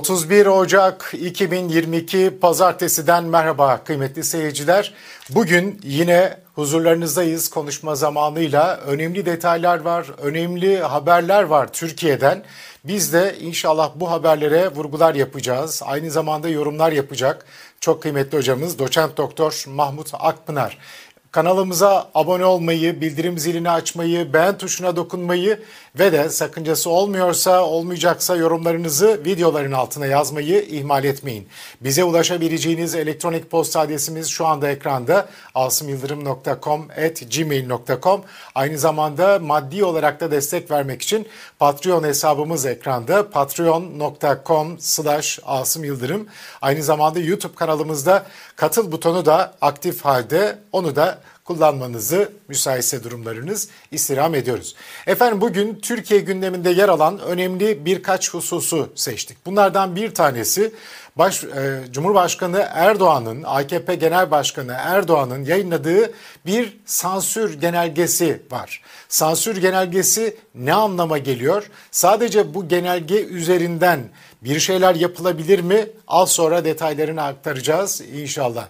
31 Ocak 2022 Pazartesi'den merhaba kıymetli seyirciler. Bugün yine huzurlarınızdayız konuşma zamanıyla. Önemli detaylar var, önemli haberler var Türkiye'den. Biz de inşallah bu haberlere vurgular yapacağız. Aynı zamanda yorumlar yapacak çok kıymetli hocamız doçent doktor Mahmut Akpınar. Kanalımıza abone olmayı, bildirim zilini açmayı, beğen tuşuna dokunmayı ve de sakıncası olmuyorsa, olmayacaksa yorumlarınızı videoların altına yazmayı ihmal etmeyin. Bize ulaşabileceğiniz elektronik posta adresimiz şu anda ekranda asımyıldırım.com@gmail.com. Aynı zamanda maddi olarak da destek vermek için Patreon hesabımız ekranda patreon.com/asımyıldırım. Aynı zamanda YouTube kanalımızda katıl butonu da aktif halde. Onu da kullanmanızı müsaitse durumlarınız istirham ediyoruz. Efendim bugün Türkiye gündeminde yer alan önemli birkaç hususu seçtik. Bunlardan bir tanesi Baş, e, Cumhurbaşkanı Erdoğan'ın, AKP Genel Başkanı Erdoğan'ın yayınladığı bir sansür genelgesi var. Sansür genelgesi ne anlama geliyor? Sadece bu genelge üzerinden bir şeyler yapılabilir mi? Az sonra detaylarını aktaracağız inşallah.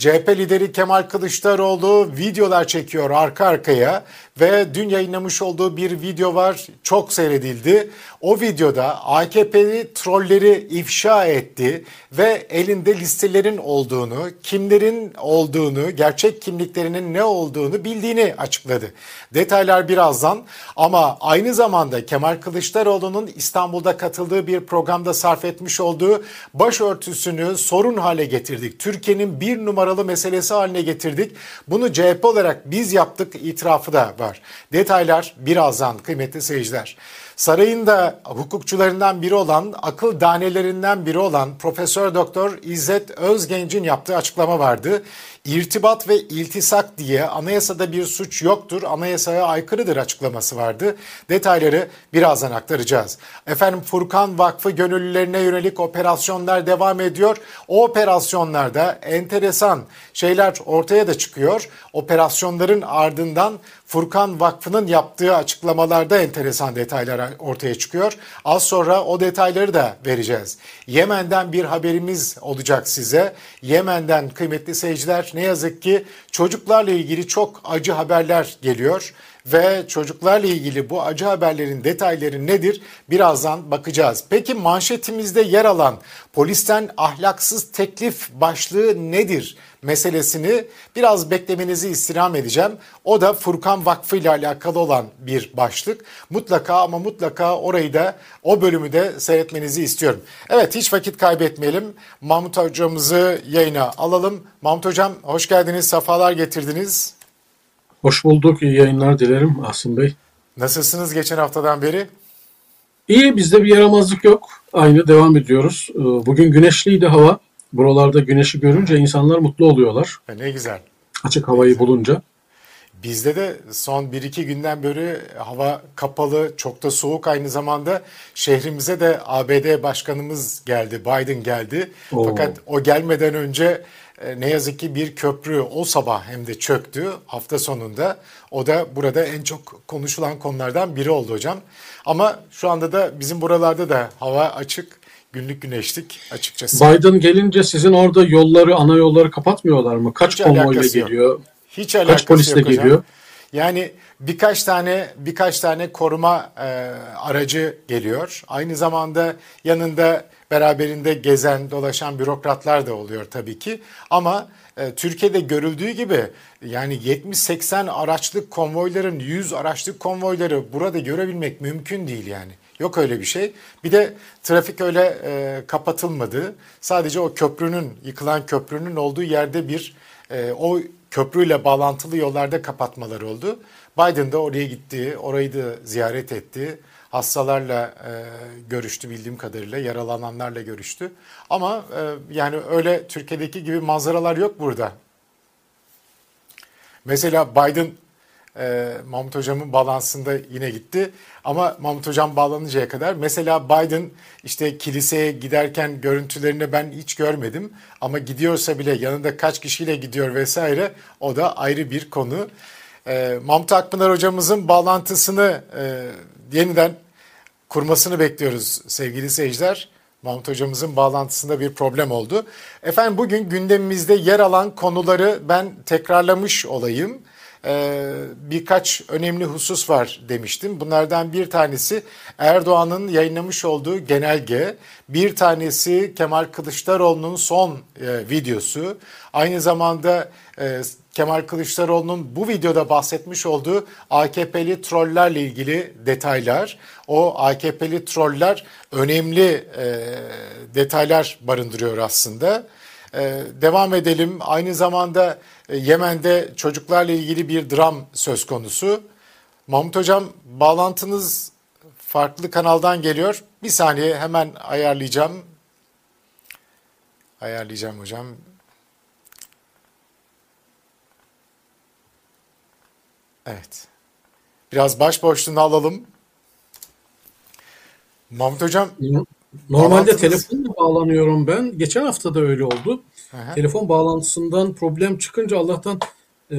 CHP lideri Kemal Kılıçdaroğlu videolar çekiyor arka arkaya ve dün yayınlamış olduğu bir video var çok seyredildi. O videoda AKP'li trolleri ifşa etti ve elinde listelerin olduğunu, kimlerin olduğunu, gerçek kimliklerinin ne olduğunu bildiğini açıkladı. Detaylar birazdan ama aynı zamanda Kemal Kılıçdaroğlu'nun İstanbul'da katıldığı bir programda sarf etmiş olduğu başörtüsünü sorun hale getirdik. Türkiye'nin bir numaralı meselesi haline getirdik. Bunu CHP olarak biz yaptık itirafı da var. Detaylar birazdan kıymetli seyirciler. Sarayın da hukukçularından biri olan, akıl danelerinden biri olan Profesör Doktor İzzet Özgenç'in yaptığı açıklama vardı. İrtibat ve iltisak diye anayasada bir suç yoktur, anayasaya aykırıdır açıklaması vardı. Detayları birazdan aktaracağız. Efendim Furkan Vakfı gönüllülerine yönelik operasyonlar devam ediyor. O operasyonlarda enteresan şeyler ortaya da çıkıyor. Operasyonların ardından Furkan Vakfı'nın yaptığı açıklamalarda enteresan detaylar ortaya çıkıyor. Az sonra o detayları da vereceğiz. Yemen'den bir haberimiz olacak size. Yemen'den kıymetli seyirciler ne yazık ki çocuklarla ilgili çok acı haberler geliyor ve çocuklarla ilgili bu acı haberlerin detayları nedir? Birazdan bakacağız. Peki manşetimizde yer alan polisten ahlaksız teklif başlığı nedir? meselesini biraz beklemenizi istirham edeceğim. O da Furkan Vakfı ile alakalı olan bir başlık. Mutlaka ama mutlaka orayı da o bölümü de seyretmenizi istiyorum. Evet hiç vakit kaybetmeyelim. Mahmut hocamızı yayına alalım. Mahmut hocam hoş geldiniz, sefalar getirdiniz. Hoş bulduk. İyi yayınlar dilerim Asım Bey. Nasılsınız geçen haftadan beri? İyi bizde bir yaramazlık yok. Aynı devam ediyoruz. Ee, bugün güneşliydi hava. Buralarda güneşi görünce insanlar mutlu oluyorlar. E ne güzel. Açık havayı bulunca. Bizde de son 1-2 günden beri hava kapalı, çok da soğuk aynı zamanda. Şehrimize de ABD başkanımız geldi, Biden geldi. Oo. Fakat o gelmeden önce ne yazık ki bir köprü o sabah hem de çöktü hafta sonunda. O da burada en çok konuşulan konulardan biri oldu hocam. Ama şu anda da bizim buralarda da hava açık. Günlük güneşlik açıkçası. Biden gelince sizin orada yolları, ana yolları kapatmıyorlar mı? Kaç Hiç konvoyla geliyor? Hiç alakası Kaç polisle geliyor? Hocam. Yani birkaç tane birkaç tane koruma e, aracı geliyor. Aynı zamanda yanında beraberinde gezen, dolaşan bürokratlar da oluyor tabii ki. Ama e, Türkiye'de görüldüğü gibi yani 70-80 araçlık konvoyların 100 araçlık konvoyları burada görebilmek mümkün değil yani. Yok öyle bir şey. Bir de trafik öyle e, kapatılmadı. Sadece o köprünün, yıkılan köprünün olduğu yerde bir e, o köprüyle bağlantılı yollarda kapatmalar oldu. Biden de oraya gitti, orayı da ziyaret etti. Hastalarla e, görüştü bildiğim kadarıyla, yaralananlarla görüştü. Ama e, yani öyle Türkiye'deki gibi manzaralar yok burada. Mesela Biden e, Mahmut Hocam'ın bağlantısında yine gitti. Ama Mahmut Hocam bağlanıncaya kadar mesela Biden işte kiliseye giderken görüntülerini ben hiç görmedim. Ama gidiyorsa bile yanında kaç kişiyle gidiyor vesaire o da ayrı bir konu. E, Mahmut Akpınar hocamızın bağlantısını e, yeniden kurmasını bekliyoruz sevgili seyirciler. Mahmut hocamızın bağlantısında bir problem oldu. Efendim bugün gündemimizde yer alan konuları ben tekrarlamış olayım. Ee, birkaç önemli husus var demiştim. Bunlardan bir tanesi Erdoğan'ın yayınlamış olduğu genelge, bir tanesi Kemal Kılıçdaroğlu'nun son e, videosu, aynı zamanda e, Kemal Kılıçdaroğlu'nun bu videoda bahsetmiş olduğu AKP'li trollerle ilgili detaylar. O AKP'li troller önemli e, detaylar barındırıyor aslında. E, devam edelim. Aynı zamanda e, Yemen'de çocuklarla ilgili bir dram söz konusu. Mahmut Hocam bağlantınız farklı kanaldan geliyor. Bir saniye hemen ayarlayacağım. Ayarlayacağım hocam. Evet. Biraz baş boşluğunu alalım. Mahmut Hocam. Normalde telefonla bağlanıyorum ben. Geçen hafta da öyle oldu. Aha. Telefon bağlantısından problem çıkınca Allah'tan e,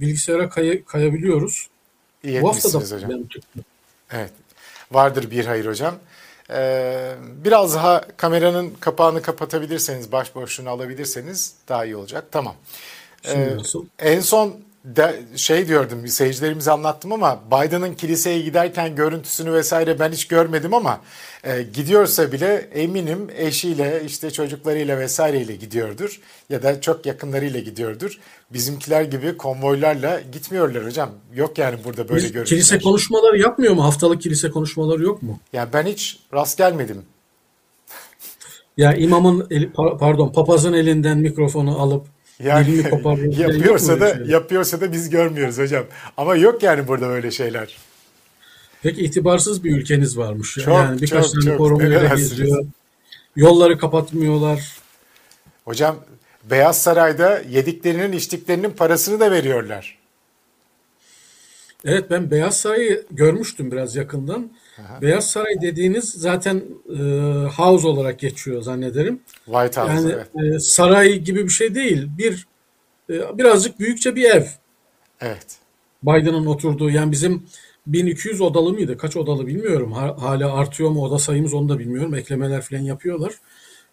bilgisayara kay, kayabiliyoruz. İyi Bu hafta da hocam. problem çıktı. Evet. Vardır bir hayır hocam. Ee, biraz daha kameranın kapağını kapatabilirseniz, baş boşluğunu alabilirseniz daha iyi olacak. Tamam. Ee, en son de, şey diyordum seyircilerimize anlattım ama Biden'ın kiliseye giderken görüntüsünü vesaire ben hiç görmedim ama e, gidiyorsa bile eminim eşiyle işte çocuklarıyla vesaireyle gidiyordur ya da çok yakınlarıyla gidiyordur. Bizimkiler gibi konvoylarla gitmiyorlar hocam. Yok yani burada böyle görüntüler. Kilise konuşmaları yapmıyor mu? Haftalık kilise konuşmaları yok mu? Yani ben hiç rast gelmedim. Ya imamın eli, pardon papazın elinden mikrofonu alıp yani yapıyorsa da şey? yapıyorsa da biz görmüyoruz hocam. Ama yok yani burada böyle şeyler. Pek itibarsız bir ülkeniz varmış. Çok, yani birkaç çok, tane korumayla geziyor. Yolları kapatmıyorlar. Hocam Beyaz Saray'da yediklerinin içtiklerinin parasını da veriyorlar. Evet ben Beyaz Saray'ı görmüştüm biraz yakından. Aha. Beyaz Saray dediğiniz zaten e, house olarak geçiyor zannederim. White House yani, evet. E, saray gibi bir şey değil. Bir e, birazcık büyükçe bir ev. Evet. Biden'ın oturduğu yani bizim 1200 odalı mıydı? Kaç odalı bilmiyorum. Hala artıyor mu oda sayımız onu da bilmiyorum. Eklemeler falan yapıyorlar.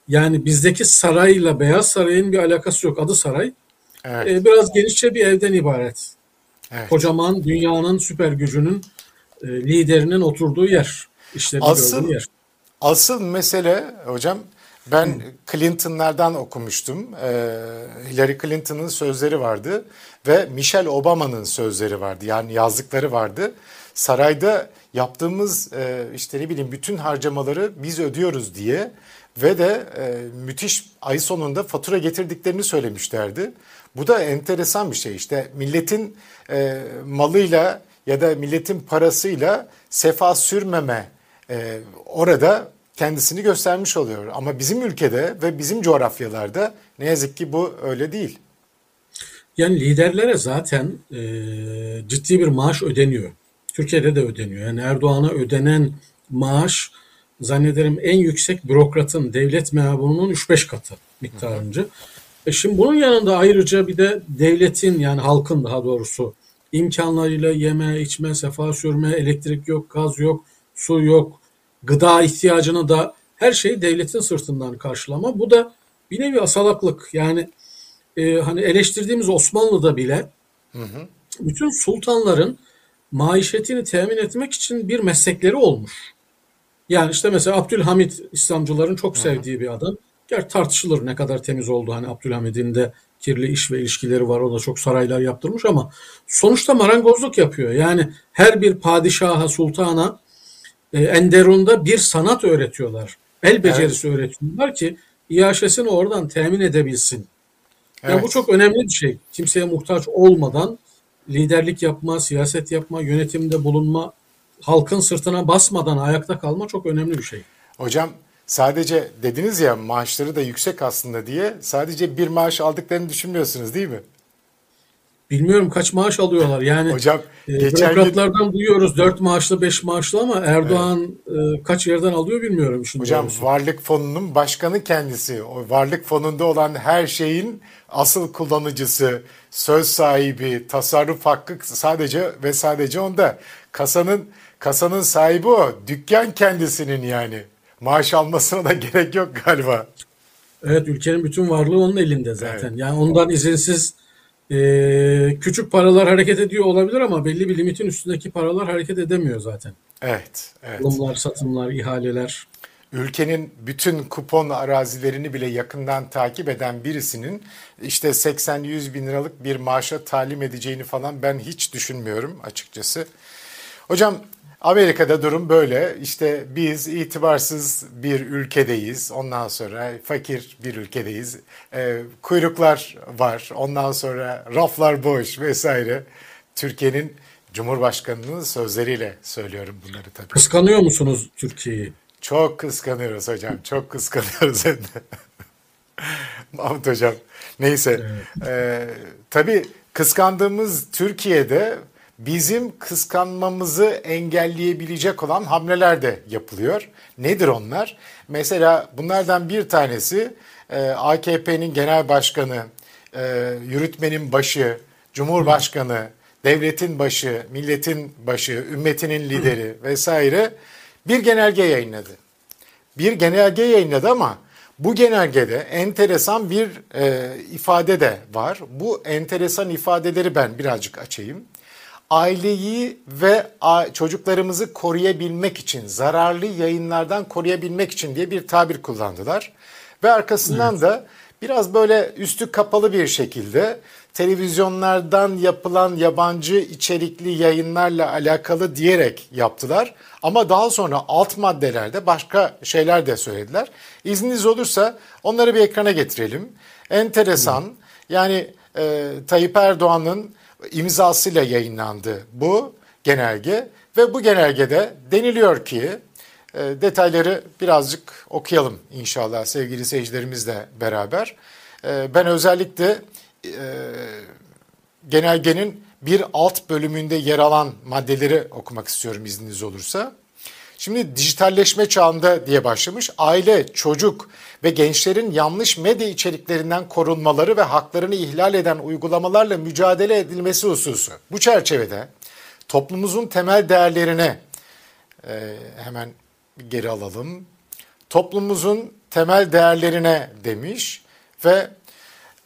Yani bizdeki sarayla Beyaz Saray'ın bir alakası yok. Adı saray. Evet. Ee, biraz genişçe bir evden ibaret. Evet. Kocaman dünyanın süper gücünün e, liderinin oturduğu yer. İşlerini asıl, yer. Asıl mesele hocam ben Hı. Clinton'lardan okumuştum. Ee, Hillary Clinton'ın sözleri vardı ve Michelle Obama'nın sözleri vardı. Yani yazdıkları vardı. Sarayda yaptığımız e, işte ne bileyim bütün harcamaları biz ödüyoruz diye ve de e, müthiş ay sonunda fatura getirdiklerini söylemişlerdi. Bu da enteresan bir şey işte milletin e, malıyla ya da milletin parasıyla sefa sürmeme e, orada kendisini göstermiş oluyor. Ama bizim ülkede ve bizim coğrafyalarda ne yazık ki bu öyle değil. Yani liderlere zaten e, ciddi bir maaş ödeniyor. Türkiye'de de ödeniyor. Yani Erdoğan'a ödenen maaş zannederim en yüksek bürokratın, devlet memurunun 3-5 katı miktarınca. E şimdi bunun yanında ayrıca bir de devletin yani halkın daha doğrusu imkanlarıyla yeme, içme, sefa sürme, elektrik yok, gaz yok, su yok, gıda ihtiyacını da her şeyi devletin sırtından karşılama. Bu da bir nevi asalaklık. Yani e, hani eleştirdiğimiz Osmanlı'da bile hı hı. bütün sultanların maişetini temin etmek için bir meslekleri olmuş. Yani işte mesela Abdülhamit İslamcıların çok sevdiği bir adam. Gerçi tartışılır ne kadar temiz oldu. Hani Abdülhamid'in de kirli iş ve ilişkileri var. O da çok saraylar yaptırmış ama sonuçta marangozluk yapıyor. Yani her bir padişaha, sultana e, Enderun'da bir sanat öğretiyorlar. El becerisi evet. öğretiyorlar ki iaşesini oradan temin edebilsin. Evet. Yani bu çok önemli bir şey. Kimseye muhtaç olmadan liderlik yapma, siyaset yapma, yönetimde bulunma, halkın sırtına basmadan ayakta kalma çok önemli bir şey. Hocam sadece dediniz ya maaşları da yüksek aslında diye sadece bir maaş aldıklarını düşünmüyorsunuz değil mi? Bilmiyorum kaç maaş alıyorlar. Yani Hocam, e, geçen bürokratlardan gün... duyuyoruz 4 maaşlı 5 maaşlı ama Erdoğan evet. e, kaç yerden alıyor bilmiyorum. Şimdi Hocam doğrusu. varlık fonunun başkanı kendisi. O varlık fonunda olan her şeyin asıl kullanıcısı, söz sahibi, tasarruf hakkı sadece ve sadece onda. Kasanın kasanın sahibi o. Dükkan kendisinin yani. Maaş almasına da gerek yok galiba. Evet ülkenin bütün varlığı onun elinde zaten. Evet. Yani ondan izinsiz e, küçük paralar hareket ediyor olabilir ama belli bir limitin üstündeki paralar hareket edemiyor zaten. Evet. evet. Alımlar, satımlar, ihaleler. Ülkenin bütün kupon arazilerini bile yakından takip eden birisinin işte 80-100 bin liralık bir maaşa talim edeceğini falan ben hiç düşünmüyorum açıkçası. Hocam Amerika'da durum böyle. İşte biz itibarsız bir ülkedeyiz. Ondan sonra fakir bir ülkedeyiz. E, kuyruklar var. Ondan sonra raflar boş vesaire. Türkiye'nin Cumhurbaşkanı'nın sözleriyle söylüyorum bunları tabii. Kıskanıyor musunuz Türkiye'yi? Çok kıskanıyoruz hocam. Çok kıskanıyoruz hem de. Mahmut hocam. Neyse. Evet. E, tabii kıskandığımız Türkiye'de bizim kıskanmamızı engelleyebilecek olan hamleler de yapılıyor. Nedir onlar? Mesela bunlardan bir tanesi e, AKP'nin genel başkanı, e, yürütmenin başı, cumhurbaşkanı, devletin başı, milletin başı, ümmetinin lideri vesaire bir genelge yayınladı. Bir genelge yayınladı ama bu genelgede enteresan bir e, ifade de var. Bu enteresan ifadeleri ben birazcık açayım aileyi ve çocuklarımızı koruyabilmek için, zararlı yayınlardan koruyabilmek için diye bir tabir kullandılar. Ve arkasından evet. da biraz böyle üstü kapalı bir şekilde televizyonlardan yapılan yabancı içerikli yayınlarla alakalı diyerek yaptılar. Ama daha sonra alt maddelerde başka şeyler de söylediler. İzniniz olursa onları bir ekrana getirelim. Enteresan yani e, Tayyip Erdoğan'ın imzasıyla yayınlandı bu genelge ve bu genelgede deniliyor ki e, detayları birazcık okuyalım inşallah sevgili seyircilerimizle beraber. E, ben özellikle e, genelgenin bir alt bölümünde yer alan maddeleri okumak istiyorum izniniz olursa. Şimdi dijitalleşme çağında diye başlamış. Aile, çocuk ve gençlerin yanlış medya içeriklerinden korunmaları ve haklarını ihlal eden uygulamalarla mücadele edilmesi hususu. Bu çerçevede toplumumuzun temel değerlerine e, hemen geri alalım. Toplumumuzun temel değerlerine demiş ve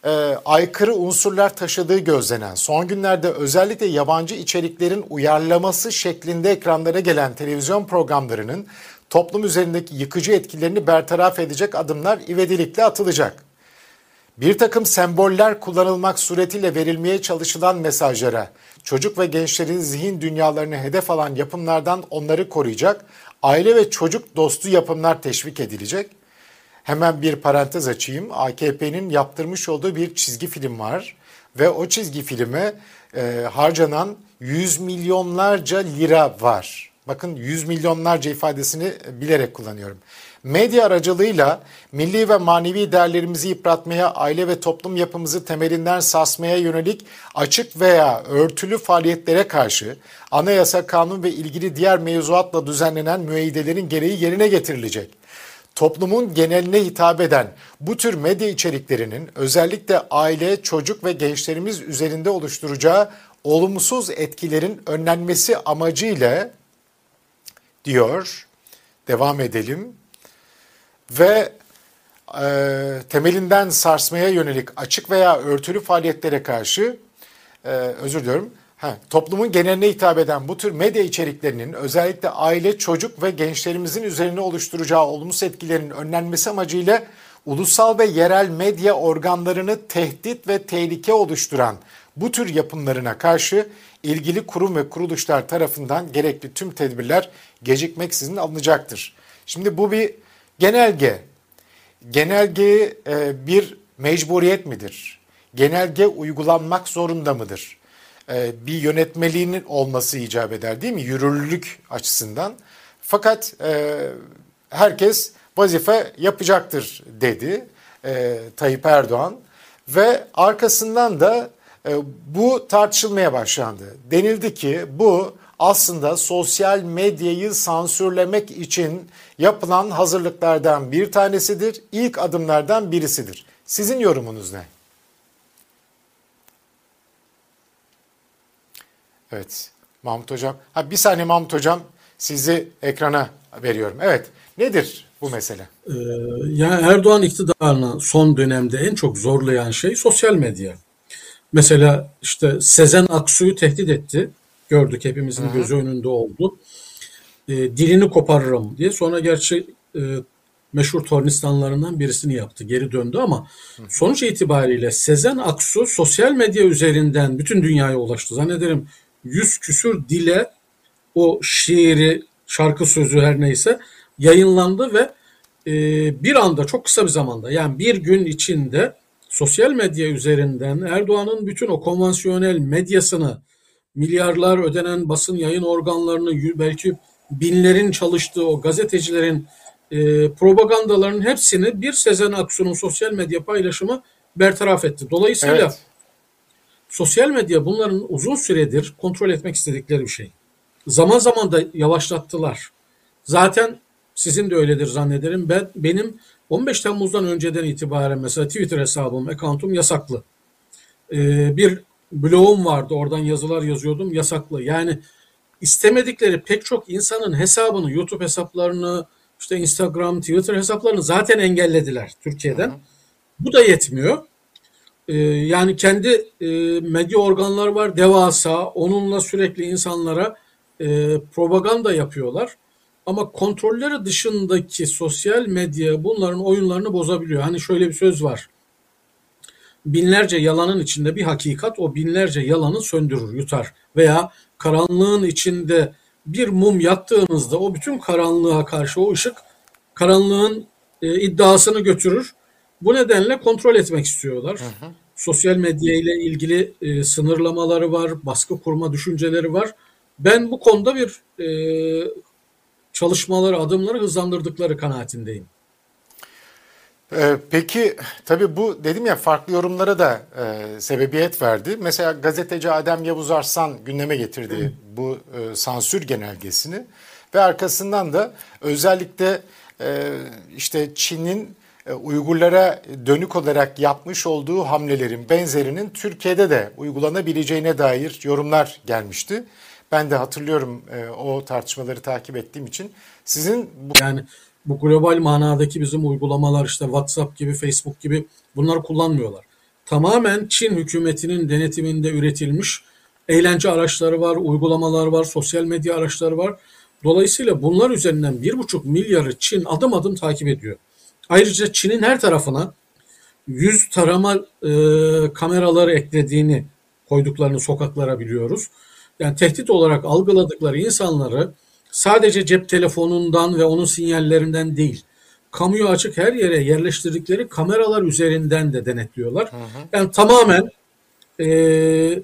e, aykırı unsurlar taşıdığı gözlenen, son günlerde özellikle yabancı içeriklerin uyarlaması şeklinde ekranlara gelen televizyon programlarının toplum üzerindeki yıkıcı etkilerini bertaraf edecek adımlar ivedilikle atılacak. Bir takım semboller kullanılmak suretiyle verilmeye çalışılan mesajlara, çocuk ve gençlerin zihin dünyalarını hedef alan yapımlardan onları koruyacak, aile ve çocuk dostu yapımlar teşvik edilecek.'' Hemen bir parantez açayım. AKP'nin yaptırmış olduğu bir çizgi film var ve o çizgi filme e, harcanan yüz milyonlarca lira var. Bakın yüz milyonlarca ifadesini bilerek kullanıyorum. Medya aracılığıyla milli ve manevi değerlerimizi yıpratmaya, aile ve toplum yapımızı temelinden sarsmaya yönelik açık veya örtülü faaliyetlere karşı anayasa, kanun ve ilgili diğer mevzuatla düzenlenen müeyyidelerin gereği yerine getirilecek toplumun geneline hitap eden bu tür medya içeriklerinin özellikle aile, çocuk ve gençlerimiz üzerinde oluşturacağı olumsuz etkilerin önlenmesi amacıyla diyor. Devam edelim. Ve e, temelinden sarsmaya yönelik açık veya örtülü faaliyetlere karşı e, özür diliyorum Ha, toplumun geneline hitap eden bu tür medya içeriklerinin özellikle aile, çocuk ve gençlerimizin üzerine oluşturacağı olumsuz etkilerin önlenmesi amacıyla ulusal ve yerel medya organlarını tehdit ve tehlike oluşturan bu tür yapımlarına karşı ilgili kurum ve kuruluşlar tarafından gerekli tüm tedbirler gecikmeksizin alınacaktır. Şimdi bu bir genelge. Genelge e, bir mecburiyet midir? Genelge uygulanmak zorunda mıdır? E, bir yönetmeliğinin olması icap eder değil mi? Yürürlülük açısından. Fakat e, herkes vazife yapacaktır dedi Tayyip Erdoğan ve arkasından da bu tartışılmaya başlandı. Denildi ki bu aslında sosyal medyayı sansürlemek için yapılan hazırlıklardan bir tanesidir. İlk adımlardan birisidir. Sizin yorumunuz ne? Evet Mahmut Hocam. Ha, bir saniye Mahmut Hocam sizi ekrana veriyorum. Evet nedir bu bu mesele? Ee, yani Erdoğan iktidarını son dönemde en çok zorlayan şey sosyal medya. Mesela işte Sezen Aksu'yu tehdit etti. Gördük hepimizin gözü önünde oldu. E, dilini koparırım diye. Sonra gerçi e, meşhur tornistanlarından birisini yaptı. Geri döndü ama sonuç itibariyle Sezen Aksu sosyal medya üzerinden bütün dünyaya ulaştı. Zannederim yüz küsür dile o şiiri, şarkı sözü her neyse yayınlandı ve e, bir anda çok kısa bir zamanda yani bir gün içinde sosyal medya üzerinden Erdoğan'ın bütün o konvansiyonel medyasını milyarlar ödenen basın yayın organlarını belki binlerin çalıştığı o gazetecilerin e, propagandalarının hepsini bir Sezen Aksu'nun sosyal medya paylaşımı bertaraf etti. Dolayısıyla evet. sosyal medya bunların uzun süredir kontrol etmek istedikleri bir şey. Zaman zaman da yavaşlattılar. Zaten sizin de öyledir zannederim. Ben benim 15 Temmuz'dan önceden itibaren mesela Twitter hesabım, account'um yasaklı. Ee, bir blogum vardı. Oradan yazılar yazıyordum. Yasaklı. Yani istemedikleri pek çok insanın hesabını, YouTube hesaplarını, işte Instagram, Twitter hesaplarını zaten engellediler Türkiye'den. Hı hı. Bu da yetmiyor. Ee, yani kendi e, medya organları var devasa. Onunla sürekli insanlara e, propaganda yapıyorlar. Ama kontrolleri dışındaki sosyal medya bunların oyunlarını bozabiliyor. Hani şöyle bir söz var. Binlerce yalanın içinde bir hakikat o binlerce yalanı söndürür, yutar. Veya karanlığın içinde bir mum yaktığınızda o bütün karanlığa karşı o ışık karanlığın e, iddiasını götürür. Bu nedenle kontrol etmek istiyorlar. Hı hı. Sosyal medya ile ilgili e, sınırlamaları var, baskı kurma düşünceleri var. Ben bu konuda bir e, çalışmaları, adımları hızlandırdıkları kanaatindeyim. Ee, peki tabii bu dedim ya farklı yorumlara da e, sebebiyet verdi. Mesela gazeteci Adem Yavuz Arslan gündeme getirdi bu e, sansür genelgesini ve arkasından da özellikle e, işte Çin'in e, Uygurlara dönük olarak yapmış olduğu hamlelerin benzerinin Türkiye'de de uygulanabileceğine dair yorumlar gelmişti. Ben de hatırlıyorum e, o tartışmaları takip ettiğim için. Sizin bu... yani bu global manadaki bizim uygulamalar işte WhatsApp gibi, Facebook gibi bunları kullanmıyorlar. Tamamen Çin hükümetinin denetiminde üretilmiş eğlence araçları var, uygulamalar var, sosyal medya araçları var. Dolayısıyla bunlar üzerinden bir buçuk milyarı Çin adım adım takip ediyor. Ayrıca Çin'in her tarafına yüz tarama e, kameraları eklediğini koyduklarını sokaklara biliyoruz yani tehdit olarak algıladıkları insanları sadece cep telefonundan ve onun sinyallerinden değil, kamuya açık her yere yerleştirdikleri kameralar üzerinden de denetliyorlar. Hı hı. Yani tamamen e,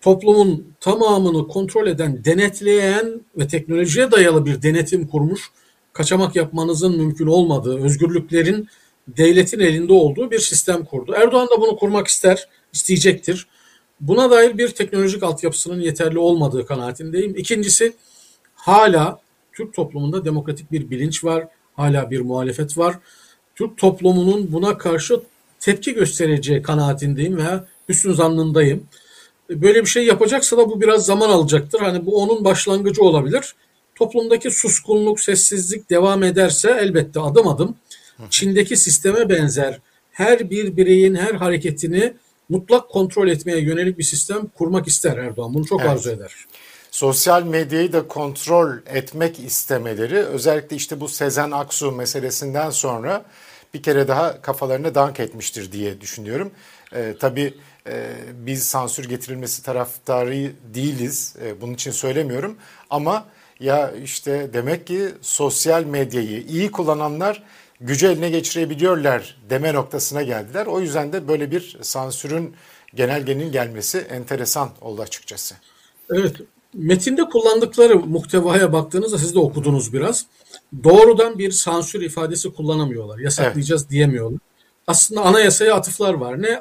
toplumun tamamını kontrol eden, denetleyen ve teknolojiye dayalı bir denetim kurmuş, kaçamak yapmanızın mümkün olmadığı, özgürlüklerin devletin elinde olduğu bir sistem kurdu. Erdoğan da bunu kurmak ister, isteyecektir. Buna dair bir teknolojik altyapısının yeterli olmadığı kanaatindeyim. İkincisi hala Türk toplumunda demokratik bir bilinç var. Hala bir muhalefet var. Türk toplumunun buna karşı tepki göstereceği kanaatindeyim veya üstün zannındayım. Böyle bir şey yapacaksa da bu biraz zaman alacaktır. Hani bu onun başlangıcı olabilir. Toplumdaki suskunluk, sessizlik devam ederse elbette adım adım Çin'deki sisteme benzer her bir bireyin her hareketini mutlak kontrol etmeye yönelik bir sistem kurmak ister Erdoğan. Bunu çok evet. arzu eder. Sosyal medyayı da kontrol etmek istemeleri özellikle işte bu Sezen Aksu meselesinden sonra bir kere daha kafalarına dank etmiştir diye düşünüyorum. Ee, tabii e, biz sansür getirilmesi taraftarı değiliz. E, bunun için söylemiyorum. Ama ya işte demek ki sosyal medyayı iyi kullananlar gücü eline geçirebiliyorlar deme noktasına geldiler. O yüzden de böyle bir sansürün genelgenin gelmesi enteresan oldu açıkçası. Evet, metinde kullandıkları muhtevaya baktığınızda siz de okudunuz biraz. Doğrudan bir sansür ifadesi kullanamıyorlar. Yasaklayacağız evet. diyemiyorlar. Aslında anayasaya atıflar var. Ne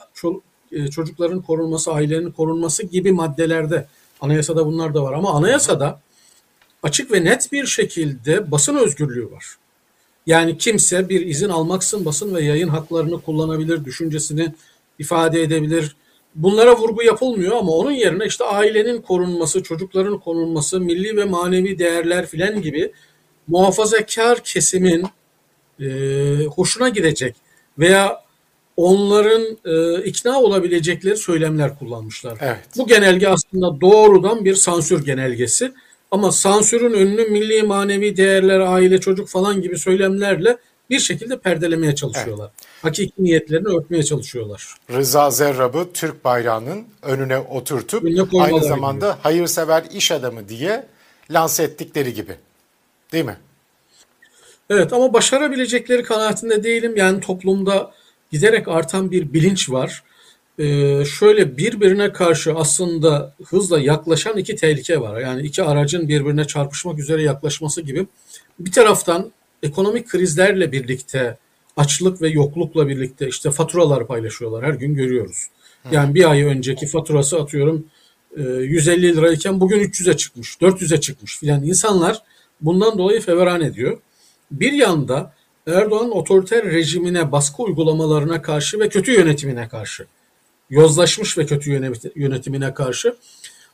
e, çocukların korunması, ailenin korunması gibi maddelerde anayasada bunlar da var ama anayasada açık ve net bir şekilde basın özgürlüğü var. Yani kimse bir izin almaksın basın ve yayın haklarını kullanabilir, düşüncesini ifade edebilir. Bunlara vurgu yapılmıyor ama onun yerine işte ailenin korunması, çocukların korunması, milli ve manevi değerler filan gibi muhafazakar kesimin e, hoşuna gidecek veya onların e, ikna olabilecekleri söylemler kullanmışlar. Evet. Bu genelge aslında doğrudan bir sansür genelgesi. Ama sansürün önünü milli manevi değerler, aile, çocuk falan gibi söylemlerle bir şekilde perdelemeye çalışıyorlar. Evet. Hakiki niyetlerini örtmeye çalışıyorlar. Rıza Zerrab'ı Türk bayrağının önüne oturtup önüne aynı zamanda gibi. hayırsever iş adamı diye lanse ettikleri gibi. Değil mi? Evet ama başarabilecekleri kanaatinde değilim. Yani toplumda giderek artan bir bilinç var. Ee, şöyle birbirine karşı aslında hızla yaklaşan iki tehlike var. Yani iki aracın birbirine çarpışmak üzere yaklaşması gibi. Bir taraftan ekonomik krizlerle birlikte, açlık ve yoklukla birlikte işte faturalar paylaşıyorlar. Her gün görüyoruz. Yani bir ay önceki faturası atıyorum 150 e, lirayken bugün 300'e çıkmış, 400'e çıkmış filan. İnsanlar bundan dolayı feveran ediyor. Bir yanda Erdoğan otoriter rejimine baskı uygulamalarına karşı ve kötü yönetimine karşı, yozlaşmış ve kötü yönetimine karşı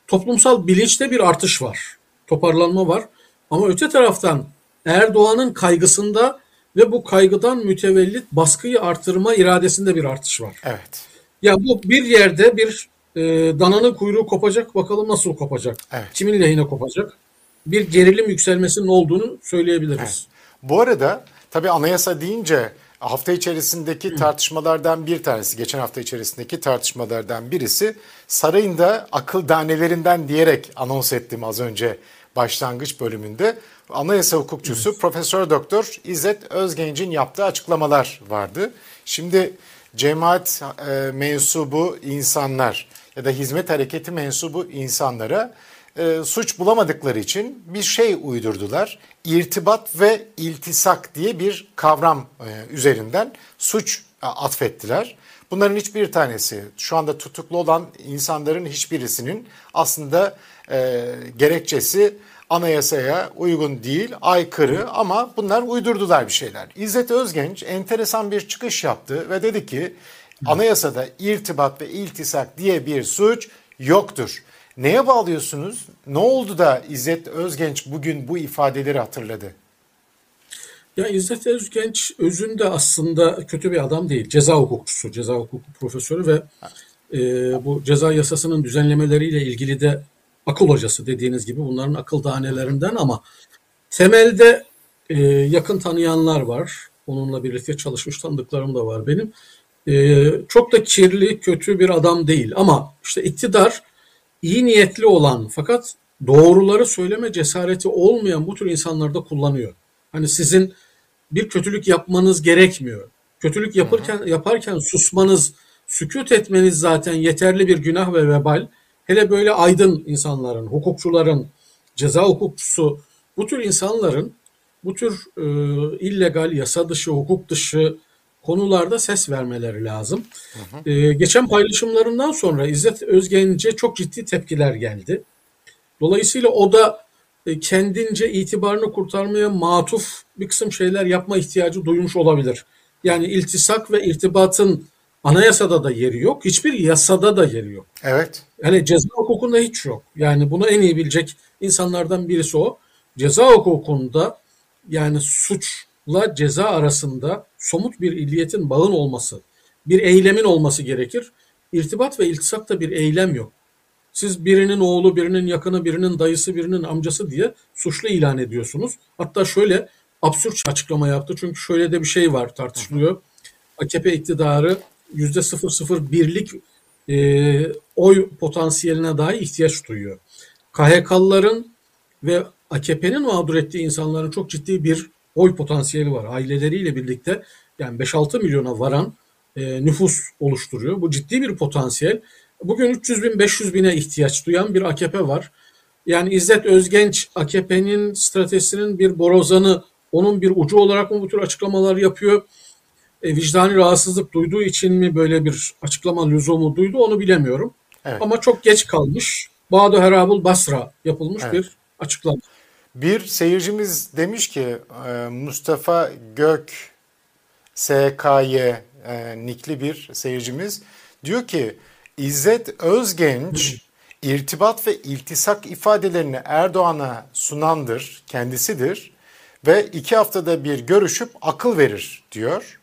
toplumsal bilinçte bir artış var. Toparlanma var. Ama öte taraftan Erdoğan'ın kaygısında ve bu kaygıdan mütevellit baskıyı artırma iradesinde bir artış var. Evet. Ya bu bir yerde bir e, dananın kuyruğu kopacak bakalım nasıl kopacak. Evet. Kimin lehine kopacak. Bir gerilim yükselmesinin olduğunu söyleyebiliriz. Evet. Bu arada tabii anayasa deyince hafta içerisindeki tartışmalardan bir tanesi, geçen hafta içerisindeki tartışmalardan birisi sarayın da akıl danelerinden diyerek anons ettim az önce başlangıç bölümünde. Anayasa hukukçusu evet. Profesör Doktor İzzet Özgenç'in yaptığı açıklamalar vardı. Şimdi cemaat e, mensubu insanlar ya da hizmet hareketi mensubu insanlara e, suç bulamadıkları için bir şey uydurdular. İrtibat ve iltisak diye bir kavram e, üzerinden suç e, atfettiler. Bunların hiçbir tanesi şu anda tutuklu olan insanların hiçbirisinin aslında e, gerekçesi anayasaya uygun değil, aykırı ama bunlar uydurdular bir şeyler. İzzet Özgenç enteresan bir çıkış yaptı ve dedi ki anayasada irtibat ve iltisak diye bir suç yoktur. Neye bağlıyorsunuz? Ne oldu da İzzet Özgenç bugün bu ifadeleri hatırladı? Ya İzzet Özgenç özünde aslında kötü bir adam değil. Ceza hukukçusu, ceza hukuku profesörü ve e, bu ceza yasasının düzenlemeleriyle ilgili de akıl hocası dediğiniz gibi bunların akıl tanelerinden ama temelde e, yakın tanıyanlar var. Onunla birlikte çalışmış tanıdıklarım da var benim. E, çok da kirli, kötü bir adam değil ama işte iktidar iyi niyetli olan fakat doğruları söyleme cesareti olmayan bu tür insanları da kullanıyor. Hani sizin bir kötülük yapmanız gerekmiyor. Kötülük yaparken yaparken susmanız, sükut etmeniz zaten yeterli bir günah ve vebal. Hele böyle aydın insanların, hukukçuların, ceza hukukçusu bu tür insanların bu tür e, illegal, yasa dışı, hukuk dışı konularda ses vermeleri lazım. Hı hı. E, geçen paylaşımlarından sonra İzzet Özgenç'e çok ciddi tepkiler geldi. Dolayısıyla o da e, kendince itibarını kurtarmaya matuf bir kısım şeyler yapma ihtiyacı duymuş olabilir. Yani iltisak ve irtibatın Anayasada da yeri yok. Hiçbir yasada da yeri yok. Evet. Yani ceza hukukunda hiç yok. Yani bunu en iyi bilecek insanlardan birisi o. Ceza hukukunda yani suçla ceza arasında somut bir illiyetin bağın olması, bir eylemin olması gerekir. İrtibat ve iltisak da bir eylem yok. Siz birinin oğlu, birinin yakını, birinin dayısı, birinin amcası diye suçlu ilan ediyorsunuz. Hatta şöyle absürt açıklama yaptı. Çünkü şöyle de bir şey var tartışılıyor. AKP iktidarı %001'lik e, oy potansiyeline dahi ihtiyaç duyuyor. KHK'lıların ve AKP'nin mağdur ettiği insanların çok ciddi bir oy potansiyeli var. Aileleriyle birlikte yani 5-6 milyona varan e, nüfus oluşturuyor. Bu ciddi bir potansiyel. Bugün 300 bin 500 bine ihtiyaç duyan bir AKP var. Yani İzzet Özgenç AKP'nin stratejisinin bir borozanı, onun bir ucu olarak mı bu tür açıklamalar yapıyor? e, vicdani rahatsızlık duyduğu için mi böyle bir açıklama lüzumu duydu onu bilemiyorum. Evet. Ama çok geç kalmış. Badu Herabul Basra yapılmış evet. bir açıklama. Bir seyircimiz demiş ki e, Mustafa Gök SKY e, nikli bir seyircimiz diyor ki İzzet Özgenç irtibat ve iltisak ifadelerini Erdoğan'a sunandır, kendisidir ve iki haftada bir görüşüp akıl verir diyor.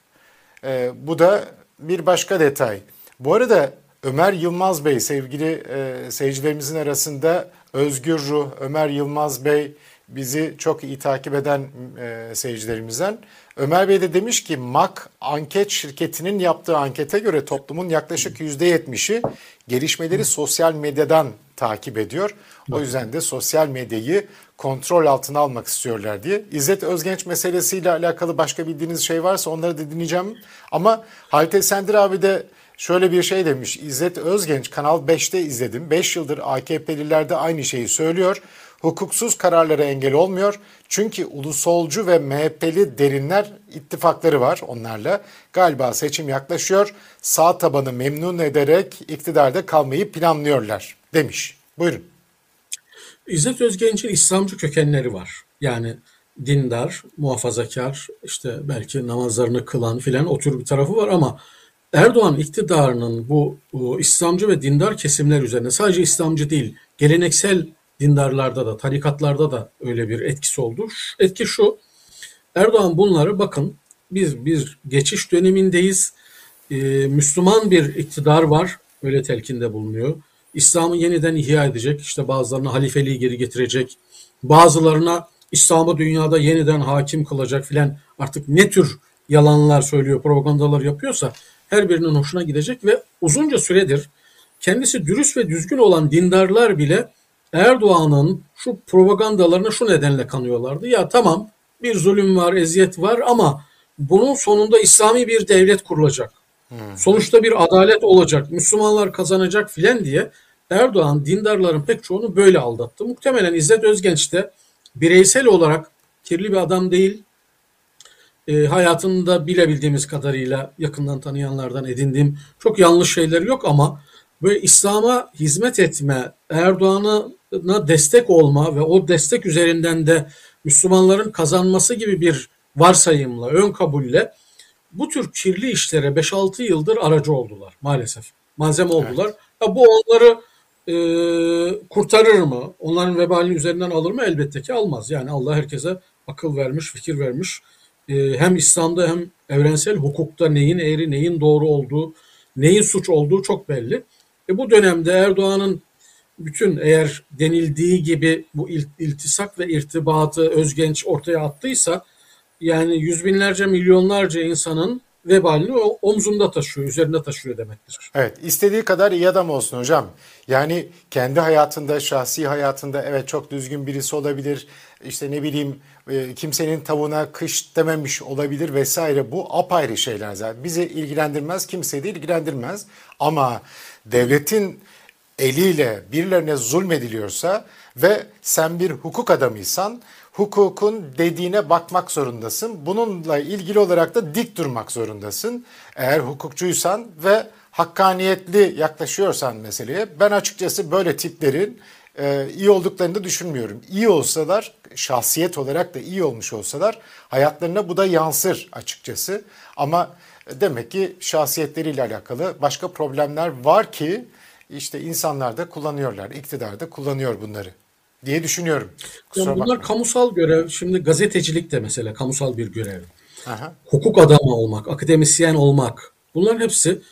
E, bu da bir başka detay. Bu arada Ömer Yılmaz Bey sevgili e, seyircilerimizin arasında Özgür Ruh, Ömer Yılmaz Bey bizi çok iyi takip eden e, seyircilerimizden. Ömer Bey de demiş ki MAK anket şirketinin yaptığı ankete göre toplumun yaklaşık %70'i gelişmeleri sosyal medyadan takip ediyor. O yüzden de sosyal medyayı kontrol altına almak istiyorlar diye. İzzet Özgenç meselesiyle alakalı başka bildiğiniz şey varsa onları da dinleyeceğim. Ama Halit Esendir abi de şöyle bir şey demiş. İzzet Özgenç Kanal 5'te izledim. 5 yıldır AKP'liler de aynı şeyi söylüyor. Hukuksuz kararlara engel olmuyor. Çünkü ulusolcu ve MHP'li derinler ittifakları var onlarla. Galiba seçim yaklaşıyor. Sağ tabanı memnun ederek iktidarda kalmayı planlıyorlar demiş. Buyurun. İzzet Özgenç'in İslamcı kökenleri var. Yani dindar, muhafazakar, işte belki namazlarını kılan filan o tür bir tarafı var ama Erdoğan iktidarının bu, bu İslamcı ve dindar kesimler üzerine sadece İslamcı değil, geleneksel dindarlarda da, tarikatlarda da öyle bir etkisi oldu. Etki şu, Erdoğan bunları bakın biz bir geçiş dönemindeyiz. Ee, Müslüman bir iktidar var, öyle telkinde bulunuyor. İslam'ı yeniden ihya edecek, işte bazılarına halifeliği geri getirecek, bazılarına İslam'ı dünyada yeniden hakim kılacak filan artık ne tür yalanlar söylüyor, propagandalar yapıyorsa her birinin hoşuna gidecek ve uzunca süredir kendisi dürüst ve düzgün olan dindarlar bile Erdoğan'ın şu propagandalarına şu nedenle kanıyorlardı. Ya tamam bir zulüm var, eziyet var ama bunun sonunda İslami bir devlet kurulacak. Hmm. Sonuçta bir adalet olacak, Müslümanlar kazanacak filan diye Erdoğan dindarların pek çoğunu böyle aldattı. Muhtemelen İzzet Özgenç de bireysel olarak kirli bir adam değil. E, hayatında bilebildiğimiz kadarıyla yakından tanıyanlardan edindiğim çok yanlış şeyler yok ama böyle İslam'a hizmet etme, Erdoğan'a destek olma ve o destek üzerinden de Müslümanların kazanması gibi bir varsayımla, ön kabulle bu tür kirli işlere 5-6 yıldır aracı oldular maalesef. Malzeme oldular. Evet. Ya bu onları e, kurtarır mı? Onların vebalini üzerinden alır mı? Elbette ki almaz. Yani Allah herkese akıl vermiş, fikir vermiş. E, hem İslam'da hem evrensel hukukta neyin eğri, neyin doğru olduğu, neyin suç olduğu çok belli. E, bu dönemde Erdoğan'ın bütün eğer denildiği gibi bu iltisak ve irtibatı Özgenç ortaya attıysa yani yüz binlerce milyonlarca insanın vebalini omzunda taşıyor, üzerinde taşıyor demektir. Evet, istediği kadar iyi adam olsun hocam. Yani kendi hayatında, şahsi hayatında evet çok düzgün birisi olabilir. İşte ne bileyim e, kimsenin tavuğuna kış dememiş olabilir vesaire. Bu apayrı şeyler zaten. Bizi ilgilendirmez, kimseyi de ilgilendirmez. Ama devletin eliyle birilerine zulmediliyorsa ve sen bir hukuk adamıysan hukukun dediğine bakmak zorundasın. Bununla ilgili olarak da dik durmak zorundasın. Eğer hukukçuysan ve hakkaniyetli yaklaşıyorsan meseleye ben açıkçası böyle tiplerin e, iyi olduklarını da düşünmüyorum. İyi olsalar şahsiyet olarak da iyi olmuş olsalar hayatlarına bu da yansır açıkçası. Ama demek ki şahsiyetleriyle alakalı başka problemler var ki işte insanlar da kullanıyorlar, iktidar da kullanıyor bunları diye düşünüyorum. yani bunlar bakmayın. kamusal görev. Şimdi gazetecilik de mesela kamusal bir görev. Aha. Hukuk adamı olmak, akademisyen olmak. Bunların hepsi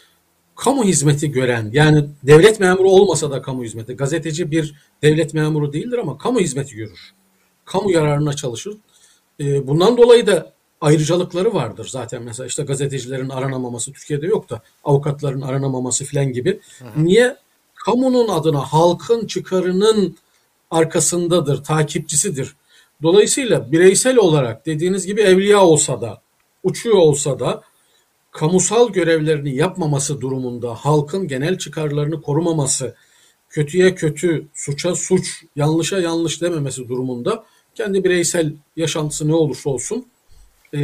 kamu hizmeti gören yani devlet memuru olmasa da kamu hizmeti. Gazeteci bir devlet memuru değildir ama kamu hizmeti görür. Kamu yararına çalışır. Ee, bundan dolayı da ayrıcalıkları vardır zaten mesela işte gazetecilerin aranamaması Türkiye'de yok da avukatların aranamaması filan gibi. Hı. Niye? Kamunun adına halkın çıkarının arkasındadır, takipçisidir. Dolayısıyla bireysel olarak dediğiniz gibi evliya olsa da, uçuyor olsa da kamusal görevlerini yapmaması durumunda halkın genel çıkarlarını korumaması, kötüye kötü, suça suç, yanlışa yanlış dememesi durumunda kendi bireysel yaşantısı ne olursa olsun e,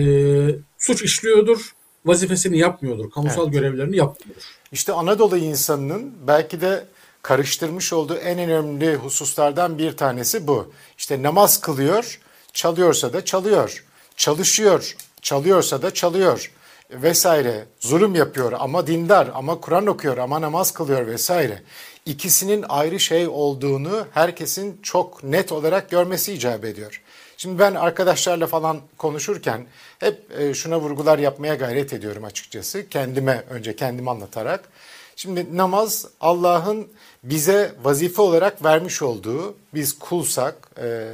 suç işliyordur, vazifesini yapmıyordur, kamusal evet. görevlerini yapmıyordur. İşte Anadolu insanının belki de karıştırmış olduğu en önemli hususlardan bir tanesi bu. İşte namaz kılıyor, çalıyorsa da çalıyor, çalışıyor, çalıyorsa da çalıyor vesaire. Zulüm yapıyor ama dindar ama Kur'an okuyor ama namaz kılıyor vesaire. İkisinin ayrı şey olduğunu herkesin çok net olarak görmesi icap ediyor. Şimdi ben arkadaşlarla falan konuşurken hep e, şuna vurgular yapmaya gayret ediyorum açıkçası. Kendime önce kendimi anlatarak. Şimdi namaz Allah'ın bize vazife olarak vermiş olduğu, biz kulsak e,